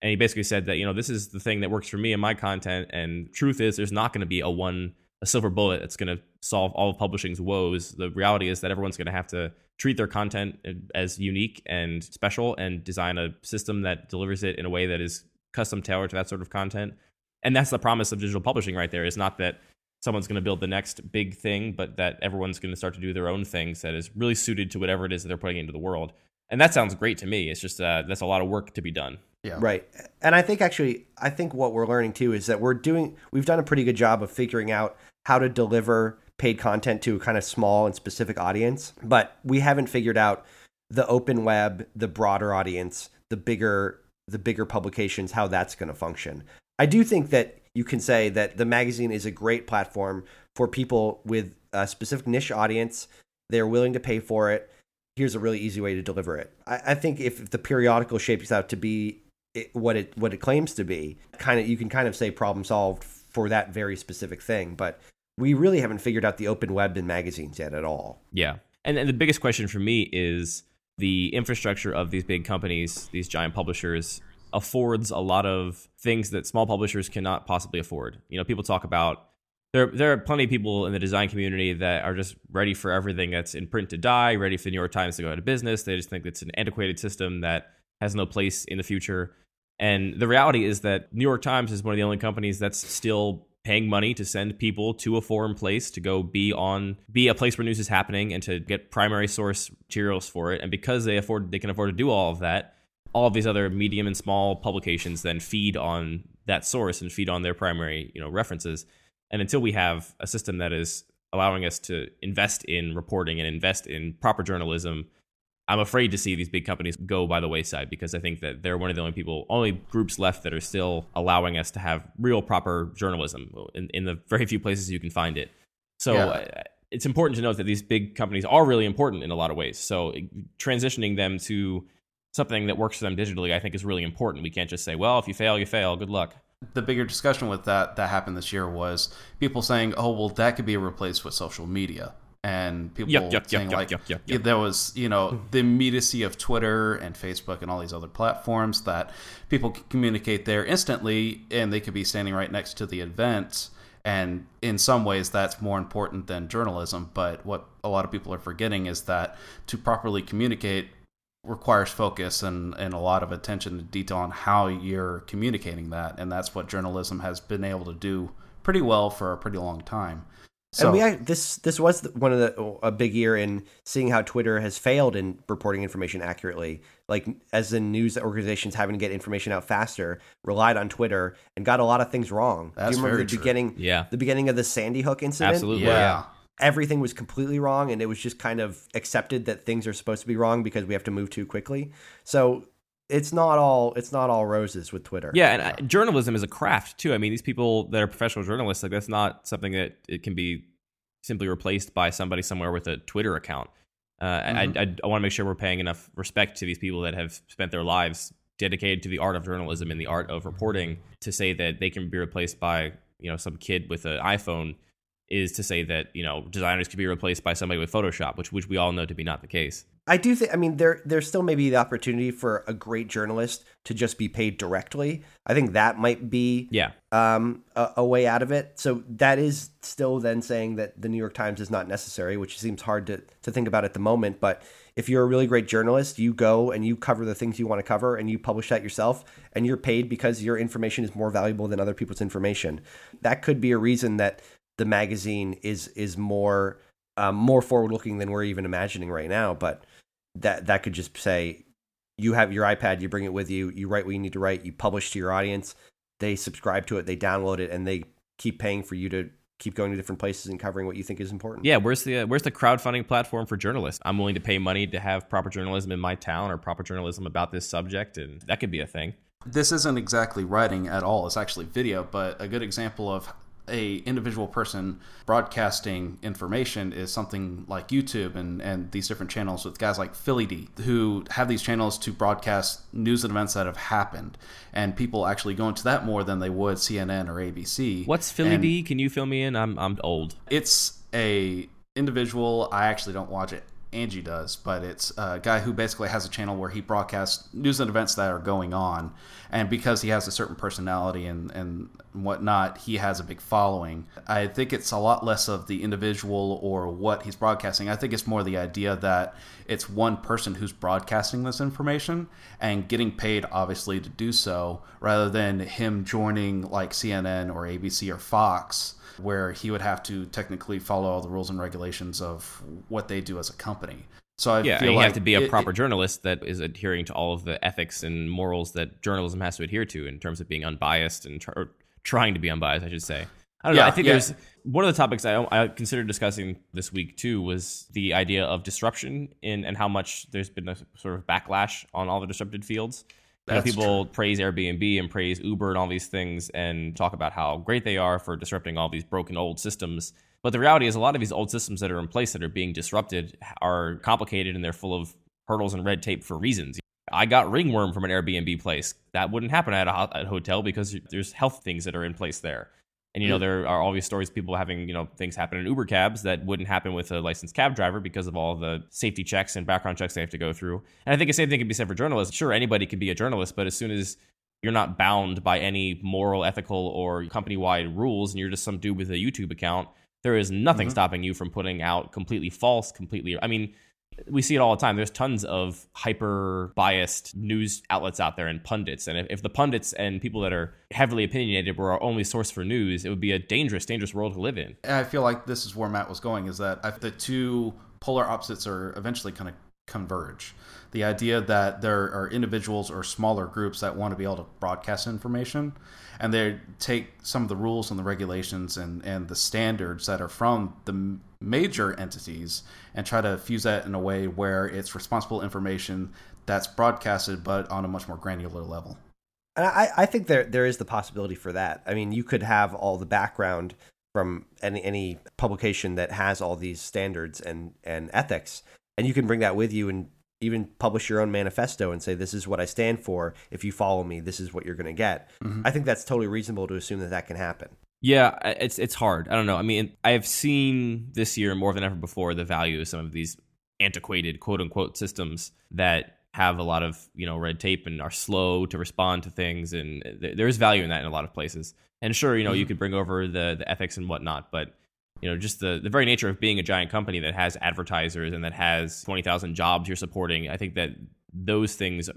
and he basically said that you know this is the thing that works for me and my content. And truth is there's not going to be a one a silver bullet that's going to solve all of publishing's woes. The reality is that everyone's going to have to treat their content as unique and special and design a system that delivers it in a way that is custom tailored to that sort of content. And that's the promise of digital publishing right there. Is not that someone's going to build the next big thing but that everyone's going to start to do their own things that is really suited to whatever it is that they're putting into the world. And that sounds great to me. It's just uh, that's a lot of work to be done yeah. Right. And I think actually, I think what we're learning too is that we're doing, we've done a pretty good job of figuring out how to deliver paid content to a kind of small and specific audience, but we haven't figured out the open web, the broader audience, the bigger, the bigger publications, how that's going to function. I do think that you can say that the magazine is a great platform for people with a specific niche audience. They're willing to pay for it. Here's a really easy way to deliver it. I, I think if the periodical shapes out to be it, what it what it claims to be. Kind of you can kind of say problem solved for that very specific thing, but we really haven't figured out the open web in magazines yet at all. Yeah. And, and the biggest question for me is the infrastructure of these big companies, these giant publishers affords a lot of things that small publishers cannot possibly afford. You know, people talk about there there are plenty of people in the design community that are just ready for everything that's in print to die, ready for the New York Times to go out of business. They just think it's an antiquated system that has no place in the future. And the reality is that New York Times is one of the only companies that's still paying money to send people to a foreign place to go be on be a place where news is happening and to get primary source materials for it. And because they afford they can afford to do all of that, all of these other medium and small publications then feed on that source and feed on their primary, you know, references. And until we have a system that is allowing us to invest in reporting and invest in proper journalism I'm afraid to see these big companies go by the wayside because I think that they're one of the only people, only groups left that are still allowing us to have real proper journalism in, in the very few places you can find it. So yeah. Uh, it's important to note that these big companies are really important in a lot of ways. So transitioning them to something that works for them digitally, I think, is really important. We can't just say, well, if you fail, you fail. Good luck. The bigger discussion with that that happened this year was people saying, oh, well, that could be replaced with social media and people yep, yep, saying yep, like there was you know hmm. the immediacy of Twitter and Facebook and all these other platforms that people can communicate there instantly and they could be standing right next to the event and in some ways that's more important than journalism. But what a lot of people are forgetting is that to properly communicate requires focus and, and a lot of attention to detail on how you're communicating that. And that's what journalism has been able to do pretty well for a pretty long time so, and we this this was one of the a big year in seeing how Twitter has failed in reporting information accurately. Like as the news organizations having to get information out faster, relied on Twitter and got a lot of things wrong. That's Do you remember the true. beginning? Yeah, the beginning of the Sandy Hook incident. Absolutely. Yeah. Everything was completely wrong, and it was just kind of accepted that things are supposed to be wrong because we have to move too quickly. So it's not all it's not all roses with Twitter. Yeah, and I, journalism is a craft too. I mean, these people that are professional journalists, like that's not something that it can be simply replaced by somebody somewhere with a Twitter account. Uh, mm-hmm. I, I, I want to make sure we're paying enough respect to these people that have spent their lives dedicated to the art of journalism and the art of reporting to say that they can be replaced by you know some kid with an iPhone is to say that you know designers could be replaced by somebody with Photoshop, which which we all know to be not the case. I do think. I mean, there there's still maybe the opportunity for a great journalist to just be paid directly. I think that might be yeah um, a, a, way out of it. So that is still then saying that the New York Times is not necessary, which seems hard to to think about at the moment. But if you're a really great journalist, you go and you cover the things you want to cover, and you publish that yourself, and you're paid because your information is more valuable than other people's information. That could be a reason that the magazine is is more um, more forward looking than we're even imagining right now. But that that could just say you have your iPad, you bring it with you, you write what you need to write, you publish to your audience, they subscribe to it, they download it, and they keep paying for you to keep going to different places and covering what you think is important. Yeah, where's the uh, where's the crowdfunding platform for journalists? I'm willing to pay money to have proper journalism in my town or proper journalism about this subject, and that could be a thing. This isn't exactly writing at all; it's actually video. But a good example of a individual person broadcasting information is something like YouTube and, and these different channels with guys like Philly D who have these channels to broadcast news and events that have happened. And people actually go into that more than they would CNN or ABC. What's Philly and D? Can you fill me in? I'm I'm old. It's a individual. I actually don't watch it. Angie does, but it's a guy who basically has a channel where he broadcasts news and events that are going on. And because he has a certain personality and, and whatnot, he has a big following. I think it's a lot less of the individual or what he's broadcasting. I think it's more the idea that it's one person who's broadcasting this information and getting paid, obviously, to do so, rather than him joining like CNN or ABC or Fox where he would have to technically follow all the rules and regulations of what they do as a company. So I yeah, you like have to be a it- proper it- journalist that is adhering to all of the ethics and morals that journalism has to adhere to in terms of being unbiased and tr- trying to be unbiased, I should say. I don't know. I think yeah. there's one of the topics I, I considered discussing this week too was the idea of disruption in and how much there's been a sort of backlash on all the disrupted fields. You know, people praise Airbnb and praise Uber and all these things and talk about how great they are for disrupting all these broken old systems. But the reality is, a lot of these old systems that are in place that are being disrupted are complicated and they're full of hurdles and red tape for reasons. I got ringworm from an Airbnb place. That wouldn't happen at a, ho- at a hotel because there's health things that are in place there. And you know there are these stories of people having you know things happen in Uber cabs that wouldn't happen with a licensed cab driver because of all the safety checks and background checks they have to go through. And I think the same thing can be said for journalists. Sure, anybody can be a journalist, but as soon as you're not bound by any moral, ethical, or company wide rules, and you're just some dude with a YouTube account, there is nothing mm-hmm. stopping you from putting out completely false, completely. I mean, we see it all the time. There's tons of hyper biased news outlets out there and pundits. And if, if the pundits and people that are heavily opinionated were our only source for news, it would be a dangerous, dangerous world to live in. And I feel like this is where Matt was going is that the two polar opposites are eventually kind of converge. The idea that there are individuals or smaller groups that want to be able to broadcast information and they take some of the rules and the regulations and, and the standards that are from the major entities and try to fuse that in a way where it's responsible information that's broadcasted but on a much more granular level. And I, I think there there is the possibility for that. I mean, you could have all the background from any any publication that has all these standards and and ethics, and you can bring that with you and even publish your own manifesto and say this is what I stand for. If you follow me, this is what you're going to get. Mm-hmm. I think that's totally reasonable to assume that that can happen. Yeah, it's it's hard. I don't know. I mean, I've seen this year more than ever before the value of some of these antiquated quote unquote systems that have a lot of you know red tape and are slow to respond to things, and th- there is value in that in a lot of places. And sure, you know, you mm-hmm. could bring over the the ethics and whatnot, but you know, just the the very nature of being a giant company that has advertisers and that has twenty thousand jobs you're supporting, I think that those things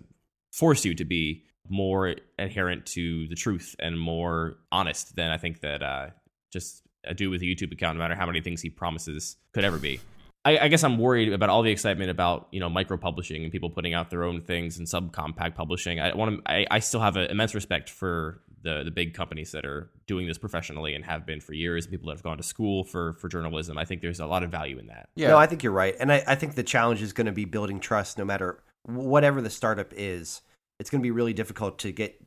force you to be more adherent to the truth and more honest than I think that uh, just a dude with a YouTube account, no matter how many things he promises, could ever be. I, I guess I'm worried about all the excitement about you know micro publishing and people putting out their own things and subcompact publishing. I want to. I, I still have an immense respect for the the big companies that are doing this professionally and have been for years. And people that have gone to school for for journalism. I think there's a lot of value in that. Yeah. No, I think you're right, and I, I think the challenge is going to be building trust, no matter whatever the startup is. It's going to be really difficult to get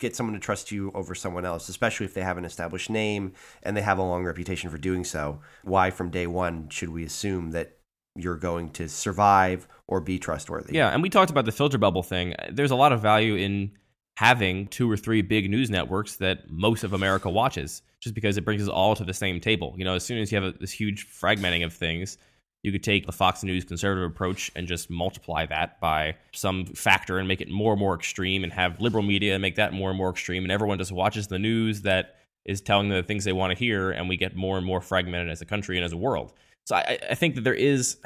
get someone to trust you over someone else, especially if they have an established name and they have a long reputation for doing so. Why, from day one, should we assume that you're going to survive or be trustworthy? Yeah, and we talked about the filter bubble thing. There's a lot of value in having two or three big news networks that most of America watches, just because it brings us all to the same table. You know, as soon as you have a, this huge fragmenting of things, you could take the Fox News conservative approach and just multiply that by some factor and make it more and more extreme, and have liberal media make that more and more extreme, and everyone just watches the news that is telling them the things they want to hear, and we get more and more fragmented as a country and as a world. So I, I think that there is,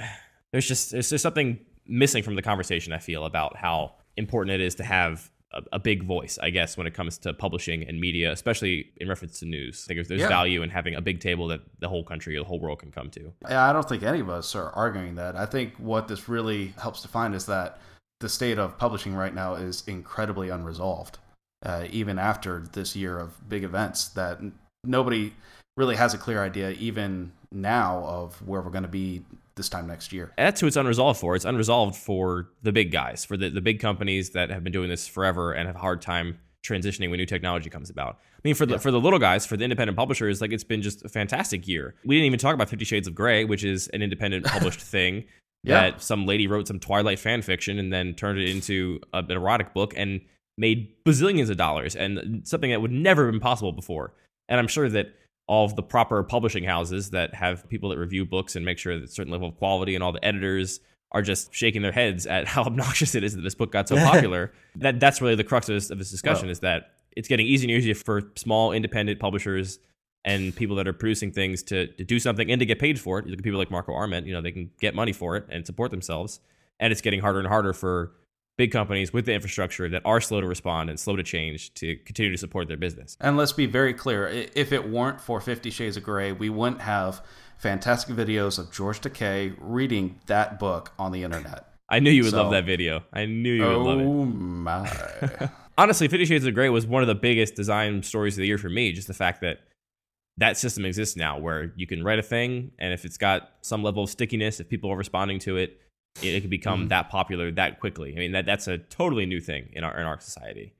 there's just there's just something missing from the conversation. I feel about how important it is to have a, a big voice. I guess when it comes to publishing and media, especially in reference to news, I think there's, there's Yeah. value in having a big table that the whole country, the whole world can come to. I don't think any of us are arguing that. I think what this really helps define is that the state of publishing right now is incredibly unresolved. Uh, even after this year of big events, that nobody, really has a clear idea, even now, of where we're going to be this time next year. And that's who it's unresolved for. It's unresolved for the big guys, for the, the big companies that have been doing this forever and have a hard time transitioning when new technology comes about. I mean, for the Yeah. for the little guys, for the independent publishers, like it's been just a fantastic year. We didn't even talk about Fifty Shades of Grey, which is an independent published thing Yeah. that some lady wrote some Twilight fan fiction and then turned it into a, an erotic book and made bazillions of dollars and something that would never have been possible before. And I'm sure that all of the proper publishing houses that have people that review books and make sure that a certain level of quality and all the editors are just shaking their heads at how obnoxious it is that this book got so popular. that that's really the crux of this, of this discussion is that it's getting easier and easier for small independent publishers and people that are producing things to, to do something and to get paid for it. You look at people like Marco Arment, you know, they can get money for it and support themselves. And it's getting harder and harder for big companies with the infrastructure that are slow to respond and slow to change to continue to support their business. And let's be very clear if it weren't for Fifty Shades of Grey, we wouldn't have fantastic videos of George Takei reading that book on the internet. I knew you would So- love that video. I knew you would love it. Oh my. honestly, Fifty Shades of Grey was one of the biggest design stories of the year for me. Just the fact that that system exists now, where you can write a thing, and if it's got some level of stickiness, if people are responding to it, it, it can become Mhm. that popular that quickly. I mean, that that's a totally new thing in our in our society.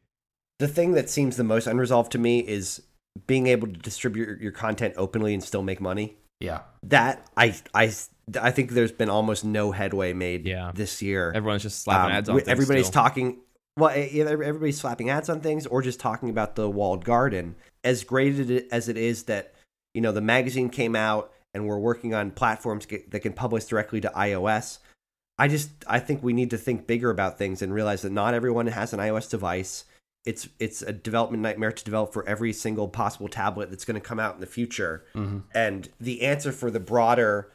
The thing that seems the most unresolved to me is being able to distribute your- your content openly and still make money. yeah. That I I I think there's been almost no headway made Yeah. this year. Everyone's just slapping Um, ads on. things everybody's still. talking well everybody's slapping ads on things or just talking about the walled garden as great as it is that you know the magazine came out and we're working on platforms get, that can publish directly to ios i just i think we need to think bigger about things and realize that not everyone has an ios device it's it's a development nightmare to develop for every single possible tablet that's going to come out in the future hmm and the answer for the broader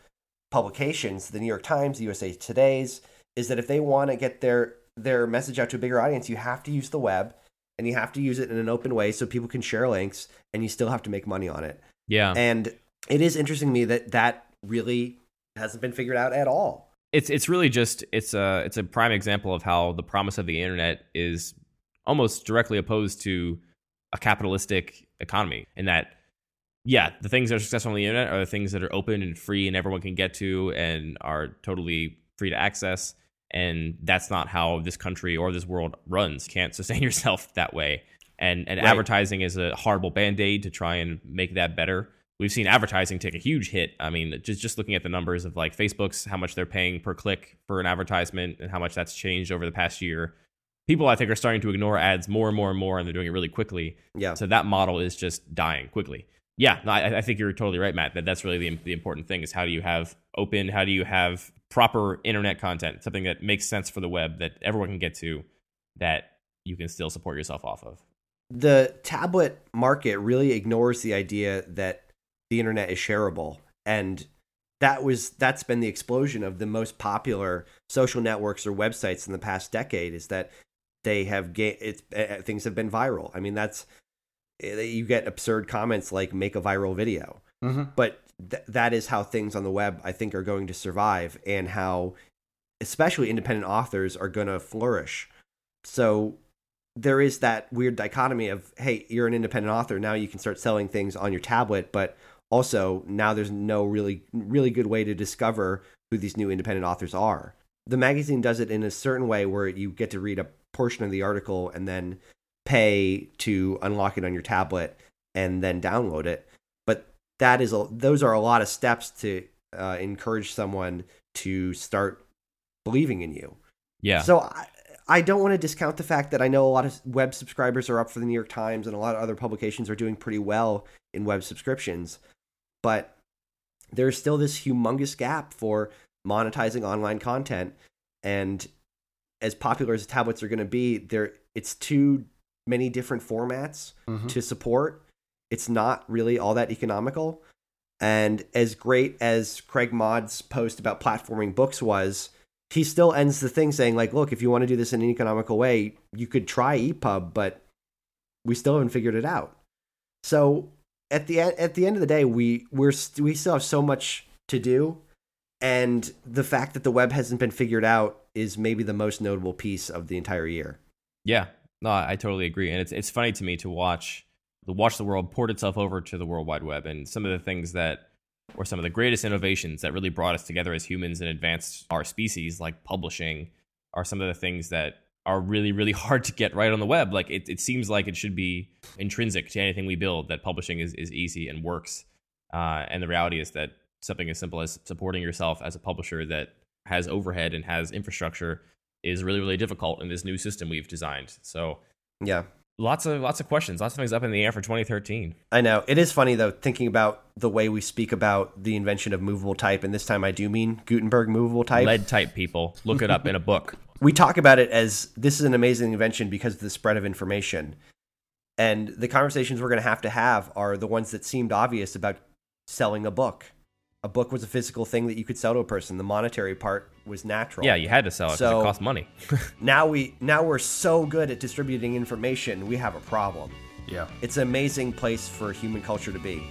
publications, the New York Times, the USA Today's, is that if they want to get their their message out to a bigger audience, you have to use the web and you have to use it in an open way so people can share links and you still have to make money on it. Yeah, And it is interesting to me that that really hasn't been figured out at all. It's it's really just it's a it's a prime example of how the promise of the internet is almost directly opposed to a capitalistic economy in that yeah the things that are successful on the internet are the things that are open and free and everyone can get to and are totally free to access. And that's not how this country or this world runs. You can't sustain yourself that way. And and Right. advertising is a horrible band-aid to try and make that better we've seen advertising take a huge hit i mean just just looking at the numbers of like facebook's how much they're paying per click for an advertisement and how much that's changed over the past year people i think are starting to ignore ads more and more and more and they're doing it really quickly Yeah. so that model is just dying quickly. Yeah, no, I, I think you're totally right, Matt. That that's really the, the important thing is how do you have open, how do you have proper internet content, something that makes sense for the web that everyone can get to, that you can still support yourself off of. the tablet market really ignores the idea that the internet is shareable. And that was that's been the explosion of the most popular social networks or websites in the past decade is that they have ga- it's uh, things have been viral. I mean that's eh, you get absurd comments like make a viral video. Hmm but th- that is how things on the web i think are going to survive and how especially independent authors are going to flourish. So there is that weird dichotomy of hey you're an independent author. Now you can start selling things on your tablet. But also now there's no really really good way to discover who these new independent authors are the magazine does it in a certain way where you get to read a portion of the article and then pay to unlock it on your tablet and then download it but that is a, those are a lot of steps to uh, encourage someone to start believing in you Yeah. so I, I don't want to discount the fact that I know a lot of web subscribers are up for the New York Times and a lot of other publications are doing pretty well in web subscriptions. But there's still this humongous gap for monetizing online content. And as popular as tablets are going to be, there it's too many different formats hmm to support. It's not really all that economical. And as great as Craig Mod's post about platforming books was, he still ends the thing saying, like, look, if you want to do this in an economical way, you could try EPUB, but we still haven't figured it out. So at the at the end of the day, we we're we still have so much to do, and the fact that the web hasn't been figured out is maybe the most notable piece of the entire year. Yeah, no, I totally agree, and it's it's funny to me to watch the Watch the World poured itself over to the World Wide Web, and some of the things that were some of the greatest innovations that really brought us together as humans and advanced our species, like publishing, are some of the things that are really, really hard to get right on the web. Like it, it seems like it should be intrinsic to anything we build that publishing is, is easy and works. Uh, and the reality is that something as simple as supporting yourself as a publisher that has overhead and has infrastructure is really, really difficult in this new system we've designed. So Yeah. lots of lots of questions, lots of things up in the air for 2013. I know. It is funny though, thinking about the way we speak about the invention of movable type, and this time I do mean Gutenberg movable type. Lead type people, look it up in a book. we talk about it as this is an amazing invention because of the spread of information. And the conversations we're going to have to have are the ones that seemed obvious about selling a book. A book was a physical thing that you could sell to a person. The monetary part was natural. Yeah, you had to sell it because So- it cost money. Now we now we're so good at distributing information, we have a problem. Yeah. It's an amazing place for human culture to be.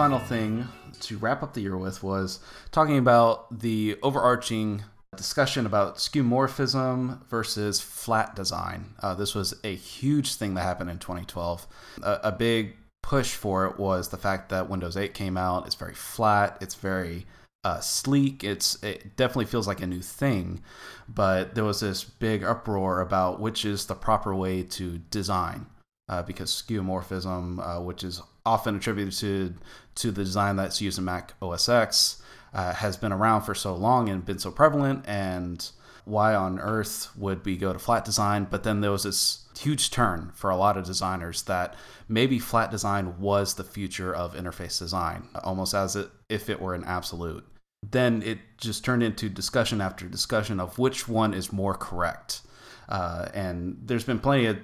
Final thing to wrap up the year with was talking about the overarching discussion about skeuomorphism versus flat design. Uh, this was a huge thing that happened in 2012. A, a big push for it was the fact that Windows 8 came out. It's very flat. It's very uh, sleek. It's it definitely feels like a new thing, but there was this big uproar about which is the proper way to design uh, because skeuomorphism, uh, which is often attributed to to the design that's used in Mac OS X, uh, has been around for so long and been so prevalent. And why on earth would we go to flat design? But then there was this huge turn for a lot of designers that maybe flat design was the future of interface design, almost as it, if it were an absolute. Then it just turned into discussion after discussion of which one is more correct. Uh, and there's been plenty of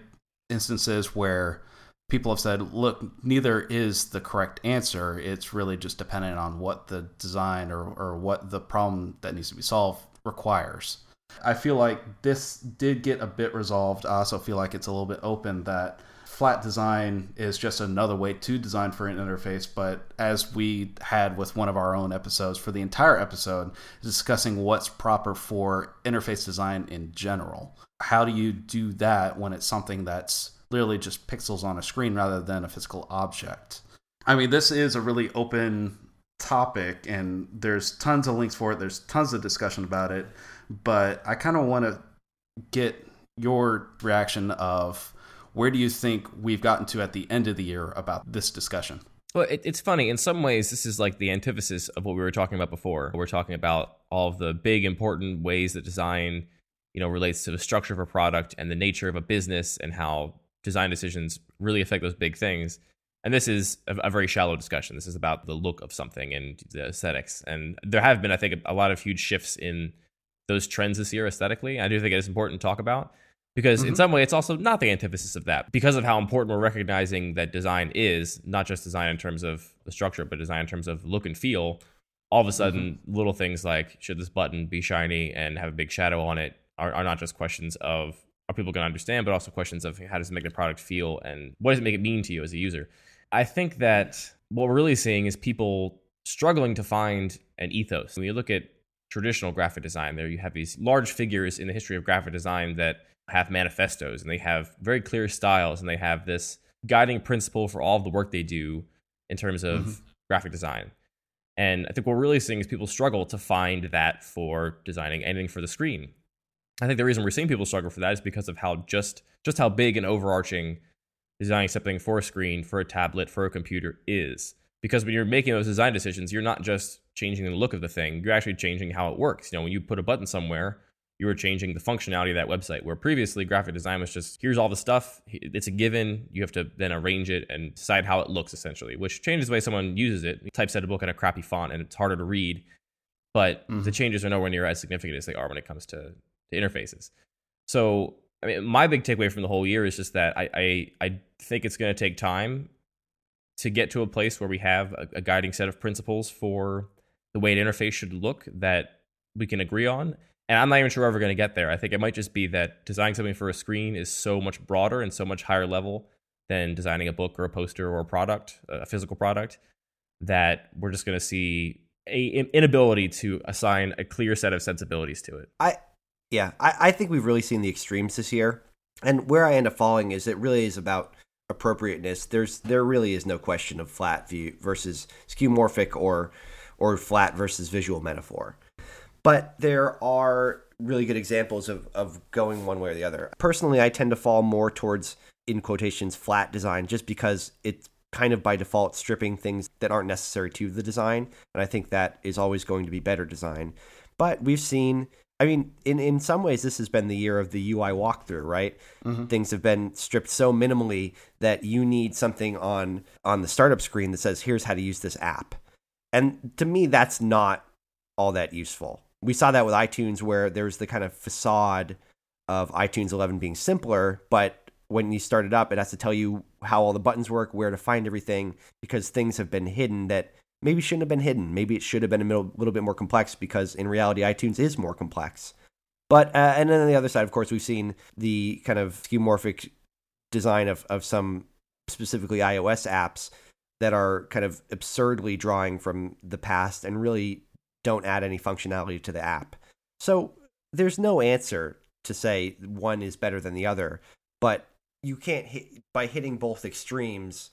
instances where people have said, look, neither is the correct answer. It's really just dependent on what the design or, or what the problem that needs to be solved requires. I feel like this did get a bit resolved. I also feel like it's a little bit open that flat design is just another way to design for an interface. But as we had with one of our own episodes for the entire episode, discussing what's proper for interface design in general. How do you do that when it's something that's literally just pixels on a screen rather than a physical object? I mean, this is a really open topic, and there's tons of links for it. There's tons of discussion about it, but I kind of want to get your reaction of where do you think we've gotten to at the end of the year about this discussion? Well, it, it's funny. In some ways, this is like the antithesis of what we were talking about before. We're talking about all of the big, important ways that design, you know, relates to the structure of a product and the nature of a business and how design decisions really affect those big things. And this is a, a very shallow discussion. This is about the look of something and the aesthetics. And there have been, I think, a lot of huge shifts in those trends this year aesthetically. I do think it is important to talk about because in Mhm. some way it's also not the antithesis of that because of how important we're recognizing that design is not just design in terms of the structure but design in terms of look and feel all of a sudden little things like should this button be shiny and have a big shadow on it are, are not just questions of are people going to understand but also questions of how does it make the product feel and what does it make it mean to you as a user i think that what we're really seeing is people struggling to find an ethos when you look at traditional graphic design there you have these large figures in the history of graphic design that have manifestos and they have very clear styles and they have this guiding principle for all of the work they do in terms of Mhm. graphic design. And I think what we're really seeing is people struggle to find that for designing anything for the screen. I think the reason we're seeing people struggle for that is because of how just just how big and overarching designing something for a screen, for a tablet, for a computer is. Because when you're making those design decisions, you're not just changing the look of the thing, you're actually changing how it works. You know, when you put a button somewhere, you were changing the functionality of that website. Where previously graphic design was just here's all the stuff, it's a given. You have to then arrange it and decide how it looks essentially, which changes the way someone uses it. you types out a book in a crappy font and it's harder to read, but Mhm. the changes are nowhere near as significant as they are when it comes to, to interfaces. So I mean, my big takeaway from the whole year is just that I I, I think it's going to take time to get to a place where we have a, a guiding set of principles for the way an interface should look that we can agree on. And I'm not even sure we're ever going to get there. I think it might just be that designing something for a screen is so much broader and so much higher level than designing a book or a poster or a product, a physical product, that we're just going to see a inability to assign a clear set of sensibilities to it. I yeah, I, I think we've really seen the extremes this year. And where I end up falling is it really is about appropriateness. There's there really is no question of flat view versus skeuomorphic or or flat versus visual metaphor. But there are really good examples of, of going one way or the other. Personally, I tend to fall more towards in quotations flat design just because it's kind of by default stripping things that aren't necessary to the design. And I think that is always going to be better design. But we've seen I mean, in, in some ways, this has been the year of the UI walkthrough, right? Mm-hmm. Things have been stripped so minimally that you need something on on the startup screen that says, "Here's how to use this app." And to me, that's not all that useful. We saw that with iTunes, where there's the kind of facade of iTunes 11 being simpler, but when you start it up, it has to tell you how all the buttons work, where to find everything, because things have been hidden that maybe shouldn't have been hidden. Maybe it should have been a little, little bit more complex because in reality, iTunes is more complex. But uh, and then on the other side, of course, we've seen the kind of skeuomorphic design of of some specifically iOS apps that are kind of absurdly drawing from the past and really don't add any functionality to the app. So there's no answer to say one is better than the other, but you can't hit by hitting both extremes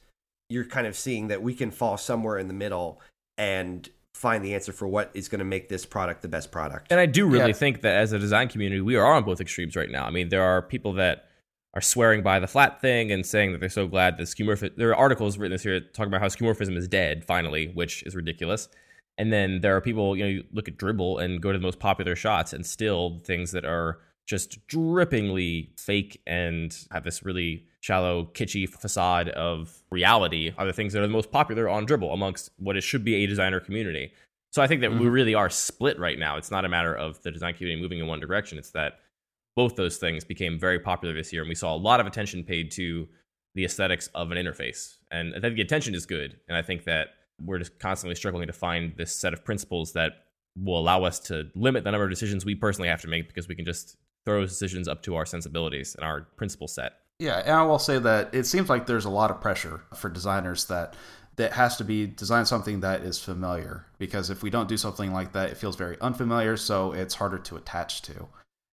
you're kind of seeing that we can fall somewhere in the middle and find the answer for what is going to make this product the best product. And I do really yeah. think that as a design community, we are on both extremes right now. I mean, there are people that are swearing by the flat thing and saying that they're so glad that skeuomorphism. There are articles written this year talking about how skeuomorphism is dead finally, which is ridiculous. And then there are people, you know, you look at Dribbble and go to the most popular shots, and still things that are just drippingly fake and have this really shallow, kitschy facade of reality are the things that are the most popular on Dribbble amongst what it should be a designer community. So I think that mm-hmm. we really are split right now. It's not a matter of the design community moving in one direction. It's that both those things became very popular this year, and we saw a lot of attention paid to the aesthetics of an interface. And I think the attention is good, and I think that we're just constantly struggling to find this set of principles that will allow us to limit the number of decisions we personally have to make because we can just throw decisions up to our sensibilities and our principle set. Yeah, and I will say that it seems like there's a lot of pressure for designers that that has to be design something that is familiar because if we don't do something like that, it feels very unfamiliar, so it's harder to attach to.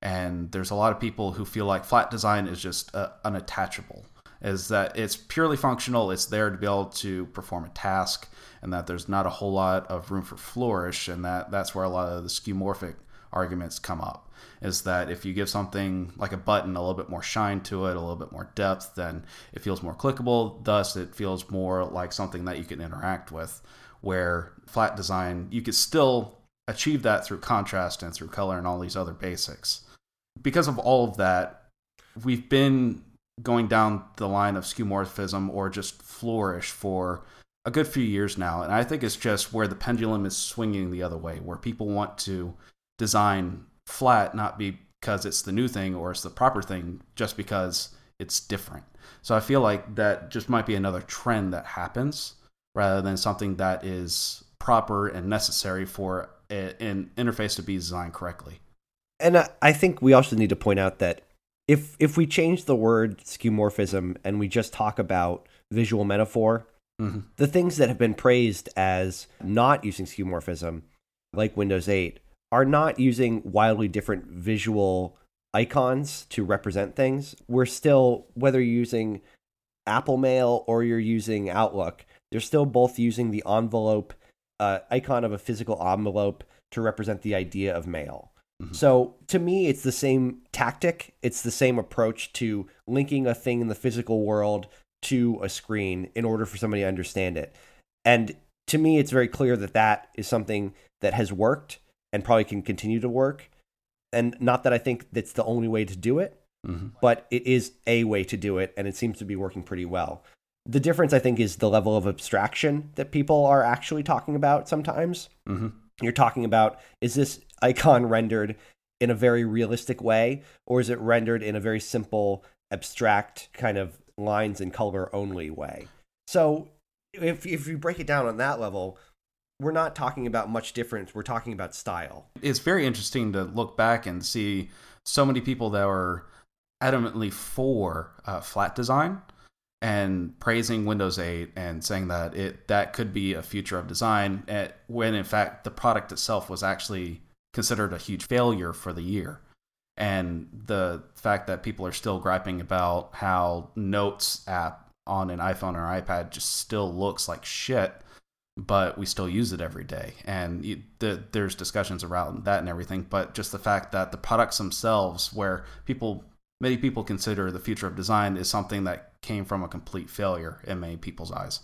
And there's a lot of people who feel like flat design is just uh, unattachable, is that it's purely functional, it's there to be able to perform a task, and that there's not a whole lot of room for flourish, and that that's where a lot of the skeuomorphic arguments come up is that if you give something like a button a little bit more shine to it, a little bit more depth, then it feels more clickable. Thus, it feels more like something that you can interact with. Where flat design, you could still achieve that through contrast and through color and all these other basics. Because of all of that, we've been going down the line of skeuomorphism or just flourish for a good few years now. And I think it's just where the pendulum is swinging the other way, where people want to design flat not because it's the new thing or it's the proper thing, just because it's different. So I feel like that just might be another trend that happens rather than something that is proper and necessary for a, an interface to be designed correctly. And I think we also need to point out that if if we change the word skeuomorphism and we just talk about visual metaphor, mm-hmm. the things that have been praised as not using skeuomorphism, like Windows 8, are not using wildly different visual icons to represent things. We're still, whether you're using Apple Mail or you're using Outlook, they're still both using the envelope uh, icon of a physical envelope to represent the idea of mail. Mm-hmm. So to me, it's the same tactic. It's the same approach to linking a thing in the physical world to a screen in order for somebody to understand it. And to me, it's very clear that that is something that has worked and probably can continue to work. And not that I think that's the only way to do it, mm-hmm. but it is a way to do it, and it seems to be working pretty well. The difference, I think, is the level of abstraction that people are actually talking about sometimes. Mm-hmm. You're talking about is this icon rendered in a very realistic way, or is it rendered in a very simple, abstract kind of lines and color only way? So if if you break it down on that level, we're not talking about much difference. We're talking about style. It's very interesting to look back and see so many people that were adamantly for uh, flat design and praising Windows 8 and saying that it that could be a future of design at, when in fact the product itself was actually considered a huge failure for the year. And the fact that people are still griping about how Notes app on an iPhone or iPad just still looks like shit, but we still use it every day. And you, the, there's discussions around that and everything. But just the fact that the products themselves, where people many people consider the future of design is something that came from a complete failure in many people's eyes.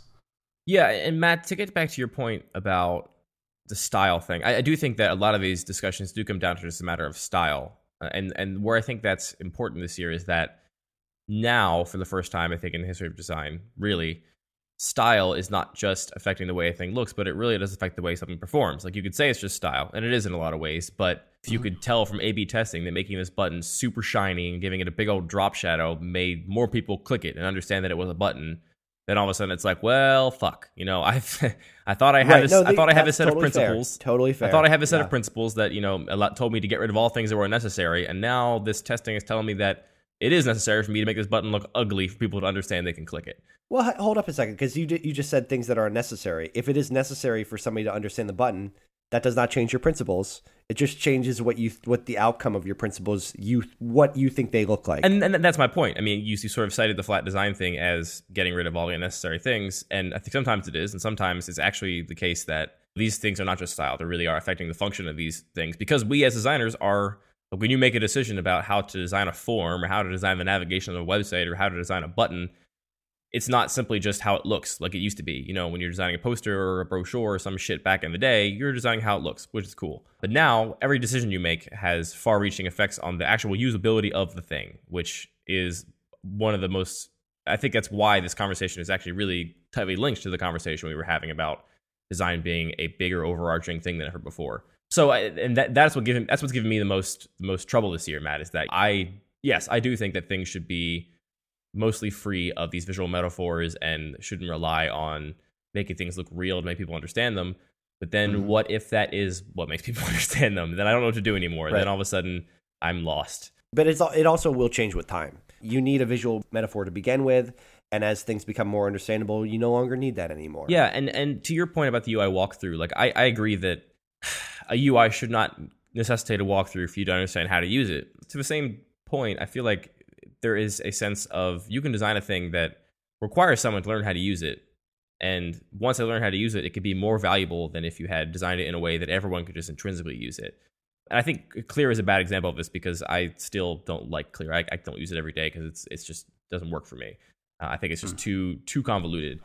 Yeah, and Matt, to get back to your point about the style thing, I, I do think that a lot of these discussions do come down to just a matter of style, uh, and and where I think that's important this year is that now, for the first time, I think in the history of design, really, style is not just affecting the way a thing looks, but it really does affect the way something performs. Like you could say it's just style, and it is in a lot of ways, but if you mm-hmm. could tell from A B testing that making this button super shiny and giving it a big old drop shadow made more people click it and understand that it was a button, then all of a sudden it's like, well, fuck, you know, I I thought I had right. a, no, I thought I have a set totally of principles, fair. totally fair. I thought I have a set yeah. of principles that you know a lot told me to get rid of all things that were unnecessary, and now this testing is telling me that it is necessary for me to make this button look ugly for people to understand they can click it. Well, hold up a second, because you you just said things that are unnecessary. If it is necessary for somebody to understand the button, that does not change your principles. It just changes what you what the outcome of your principles you what you think they look like. And, and that's my point. I mean, you, you sort of cited the flat design thing as getting rid of all the unnecessary things, and I think sometimes it is, and sometimes it's actually the case that these things are not just style; they really are affecting the function of these things because we as designers are when you make a decision about how to design a form or how to design the navigation of a website or how to design a button, it's not simply just how it looks like it used to be. You know, when you're designing a poster or a brochure or some shit back in the day, you're designing how it looks, which is cool. But now, every decision you make has far reaching effects on the actual usability of the thing, which is one of the most, I think that's why this conversation is actually really tightly linked to the conversation we were having about design being a bigger overarching thing than ever before. So, and that, that's what giving that's what's giving me the most the most trouble this year, Matt. Is that I yes I do think that things should be mostly free of these visual metaphors and shouldn't rely on making things look real to make people understand them. But then, mm-hmm. what if that is what makes people understand them? Then I don't know what to do anymore. Right. Then all of a sudden, I'm lost. But it's it also will change with time. You need a visual metaphor to begin with, and as things become more understandable, you no longer need that anymore. Yeah, and and to your point about the UI walkthrough, like I, I agree that a UI should not necessitate a walkthrough for you to understand how to use it. To the same point, I feel like there is a sense of you can design a thing that requires someone to learn how to use it. And once they learn how to use it, it could be more valuable than if you had designed it in a way that everyone could just intrinsically use it. And I think Clear is a bad example of this because I still don't like Clear. I, I don't use it every day because it's it's just doesn't work for me. Uh, I think it's just mm. too too convoluted.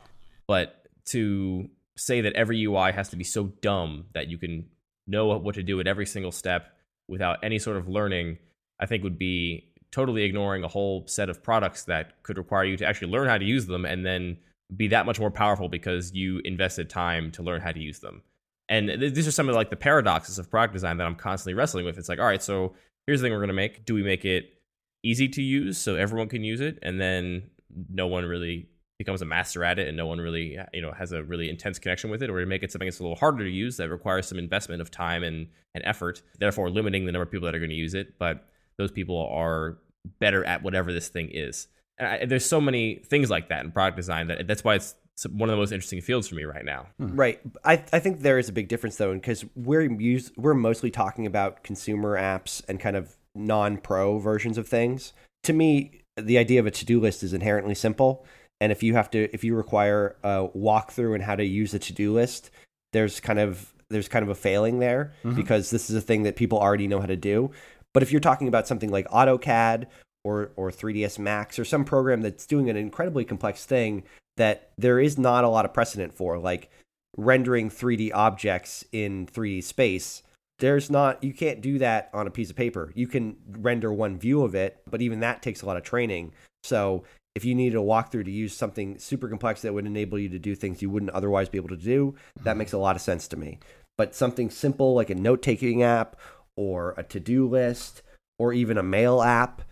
But to say that every UI has to be so dumb that you can know what to do at every single step without any sort of learning, I think would be totally ignoring a whole set of products that could require you to actually learn how to use them and then be that much more powerful because you invested time to learn how to use them. And these are some of like the paradoxes of product design that I'm constantly wrestling with. It's like, all right, so here's the thing we're going to make. Do we make it easy to use so everyone can use it and then no one really becomes a master at it and no one really you know has a really intense connection with it or to make it something that's a little harder to use that requires some investment of time and, and effort therefore limiting the number of people that are going to use it but those people are better at whatever this thing is and I, there's so many things like that in product design that that's why it's one of the most interesting fields for me right now. Hmm. Right. I, I think there is a big difference though, because we're use, we're mostly talking about consumer apps and kind of non-pro versions of things. To me, the idea of a to-do list is inherently simple and if you have to if you require a walkthrough and how to use a to-do list there's kind of there's kind of a failing there mm-hmm. because this is a thing that people already know how to do. But if you're talking about something like AutoCAD or or 3ds Max or some program that's doing an incredibly complex thing that there is not a lot of precedent for like rendering 3D objects in 3D space there's not you can't do that on a piece of paper. You can render one view of it but even that takes a lot of training. So if you needed a walkthrough to use something super complex that would enable you to do things you wouldn't otherwise be able to do, that makes a lot of sense to me. But something simple like a note taking app or a to do list or even a mail app,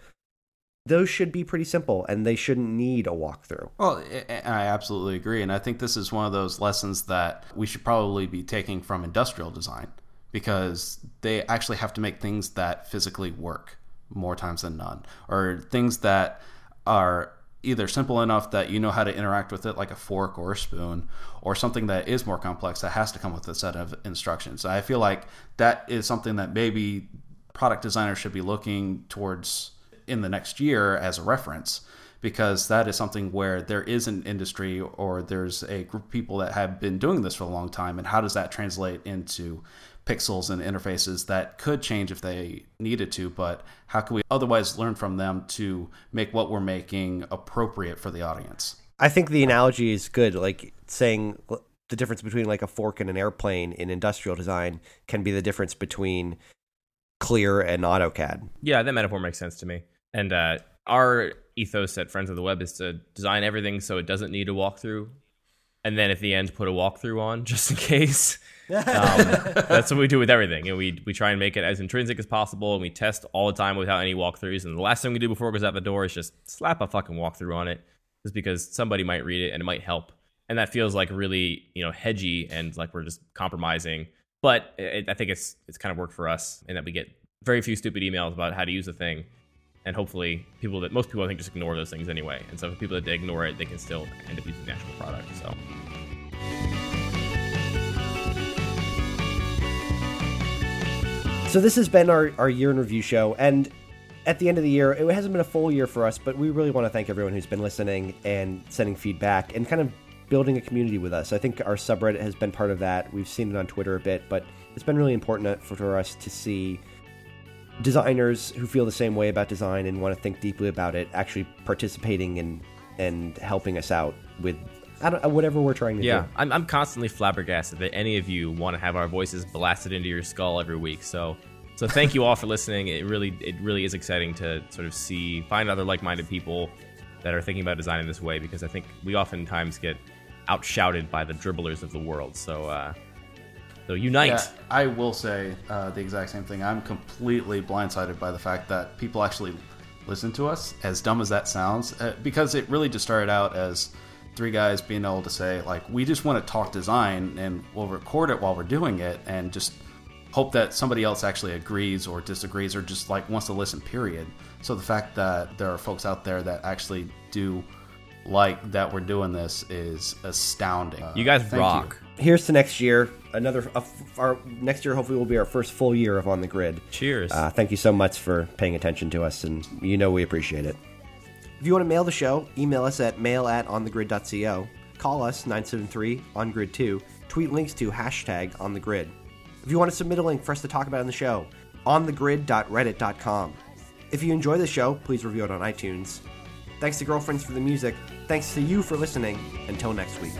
those should be pretty simple and they shouldn't need a walkthrough. Well, I absolutely agree. And I think this is one of those lessons that we should probably be taking from industrial design because they actually have to make things that physically work more times than none or things that are either simple enough that you know how to interact with it like a fork or a spoon or something that is more complex that has to come with a set of instructions. I feel like that is something that maybe product designers should be looking towards in the next year as a reference because that is something where there is an industry or there's a group of people that have been doing this for a long time and how does that translate into pixels and interfaces that could change if they needed to, but how can we otherwise learn from them to make what we're making appropriate for the audience? I think the analogy is good. Like saying the difference between like a fork and an airplane in industrial design can be the difference between Clear and AutoCAD. Yeah, that metaphor makes sense to me. And uh, our ethos at Friends of the Web is to design everything so it doesn't need a walkthrough, and then at the end put a walkthrough on just in case. Um, that's what we do with everything, and we we try and make it as intrinsic as possible, and we test all the time without any walkthroughs. And the last thing we do before it goes out the door is just slap a fucking walkthrough on it, just because somebody might read it and it might help. And that feels like really you know hedgy and like we're just compromising. But it, I think it's it's kind of worked for us in that we get very few stupid emails about how to use the thing, and hopefully people that most people I think just ignore those things anyway. And so for people that they ignore it, they can still end up using the actual product. So. So this has been our, our year in review show, and at the end of the year, it hasn't been a full year for us, but we really want to thank everyone who's been listening and sending feedback and kind of building a community with us. I think our subreddit has been part of that. We've seen it on Twitter a bit, but it's been really important uh, for, for us to see designers who feel the same way about design and want to think deeply about it actually participating and and helping us out with I don't, whatever we're trying to yeah, do. Yeah, I'm, I'm constantly flabbergasted that any of you want to have our voices blasted into your skull every week. So, so thank you all for listening. It really, it really is exciting to sort of see, find other like-minded people that are thinking about design in this way because I think we oftentimes get outshouted by the dribblers of the world. So, uh, so unite. Yeah, I will say uh, the exact same thing. I'm completely blindsided by the fact that people actually listen to us, as dumb as that sounds, uh, because it really just started out as three guys being able to say like we just want to talk design and we'll record it while we're doing it and just hope that somebody else actually agrees or disagrees or just like wants to listen period. So the fact that there are folks out there that actually do like that we're doing this is astounding. You guys rock you. here's to next year another uh, our next year hopefully will be our first full year of on the grid. Cheers. Uh, thank you so much for paying attention to us and you know we appreciate it if you want to mail the show, email us at mail at onthegrid.co, call us 973 on grid 2, tweet links to hashtag on the grid. If you want to submit a link for us to talk about in the show, onthegrid.reddit.com. If you enjoy the show, please review it on iTunes. Thanks to Girlfriends for the music. Thanks to you for listening. Until next week.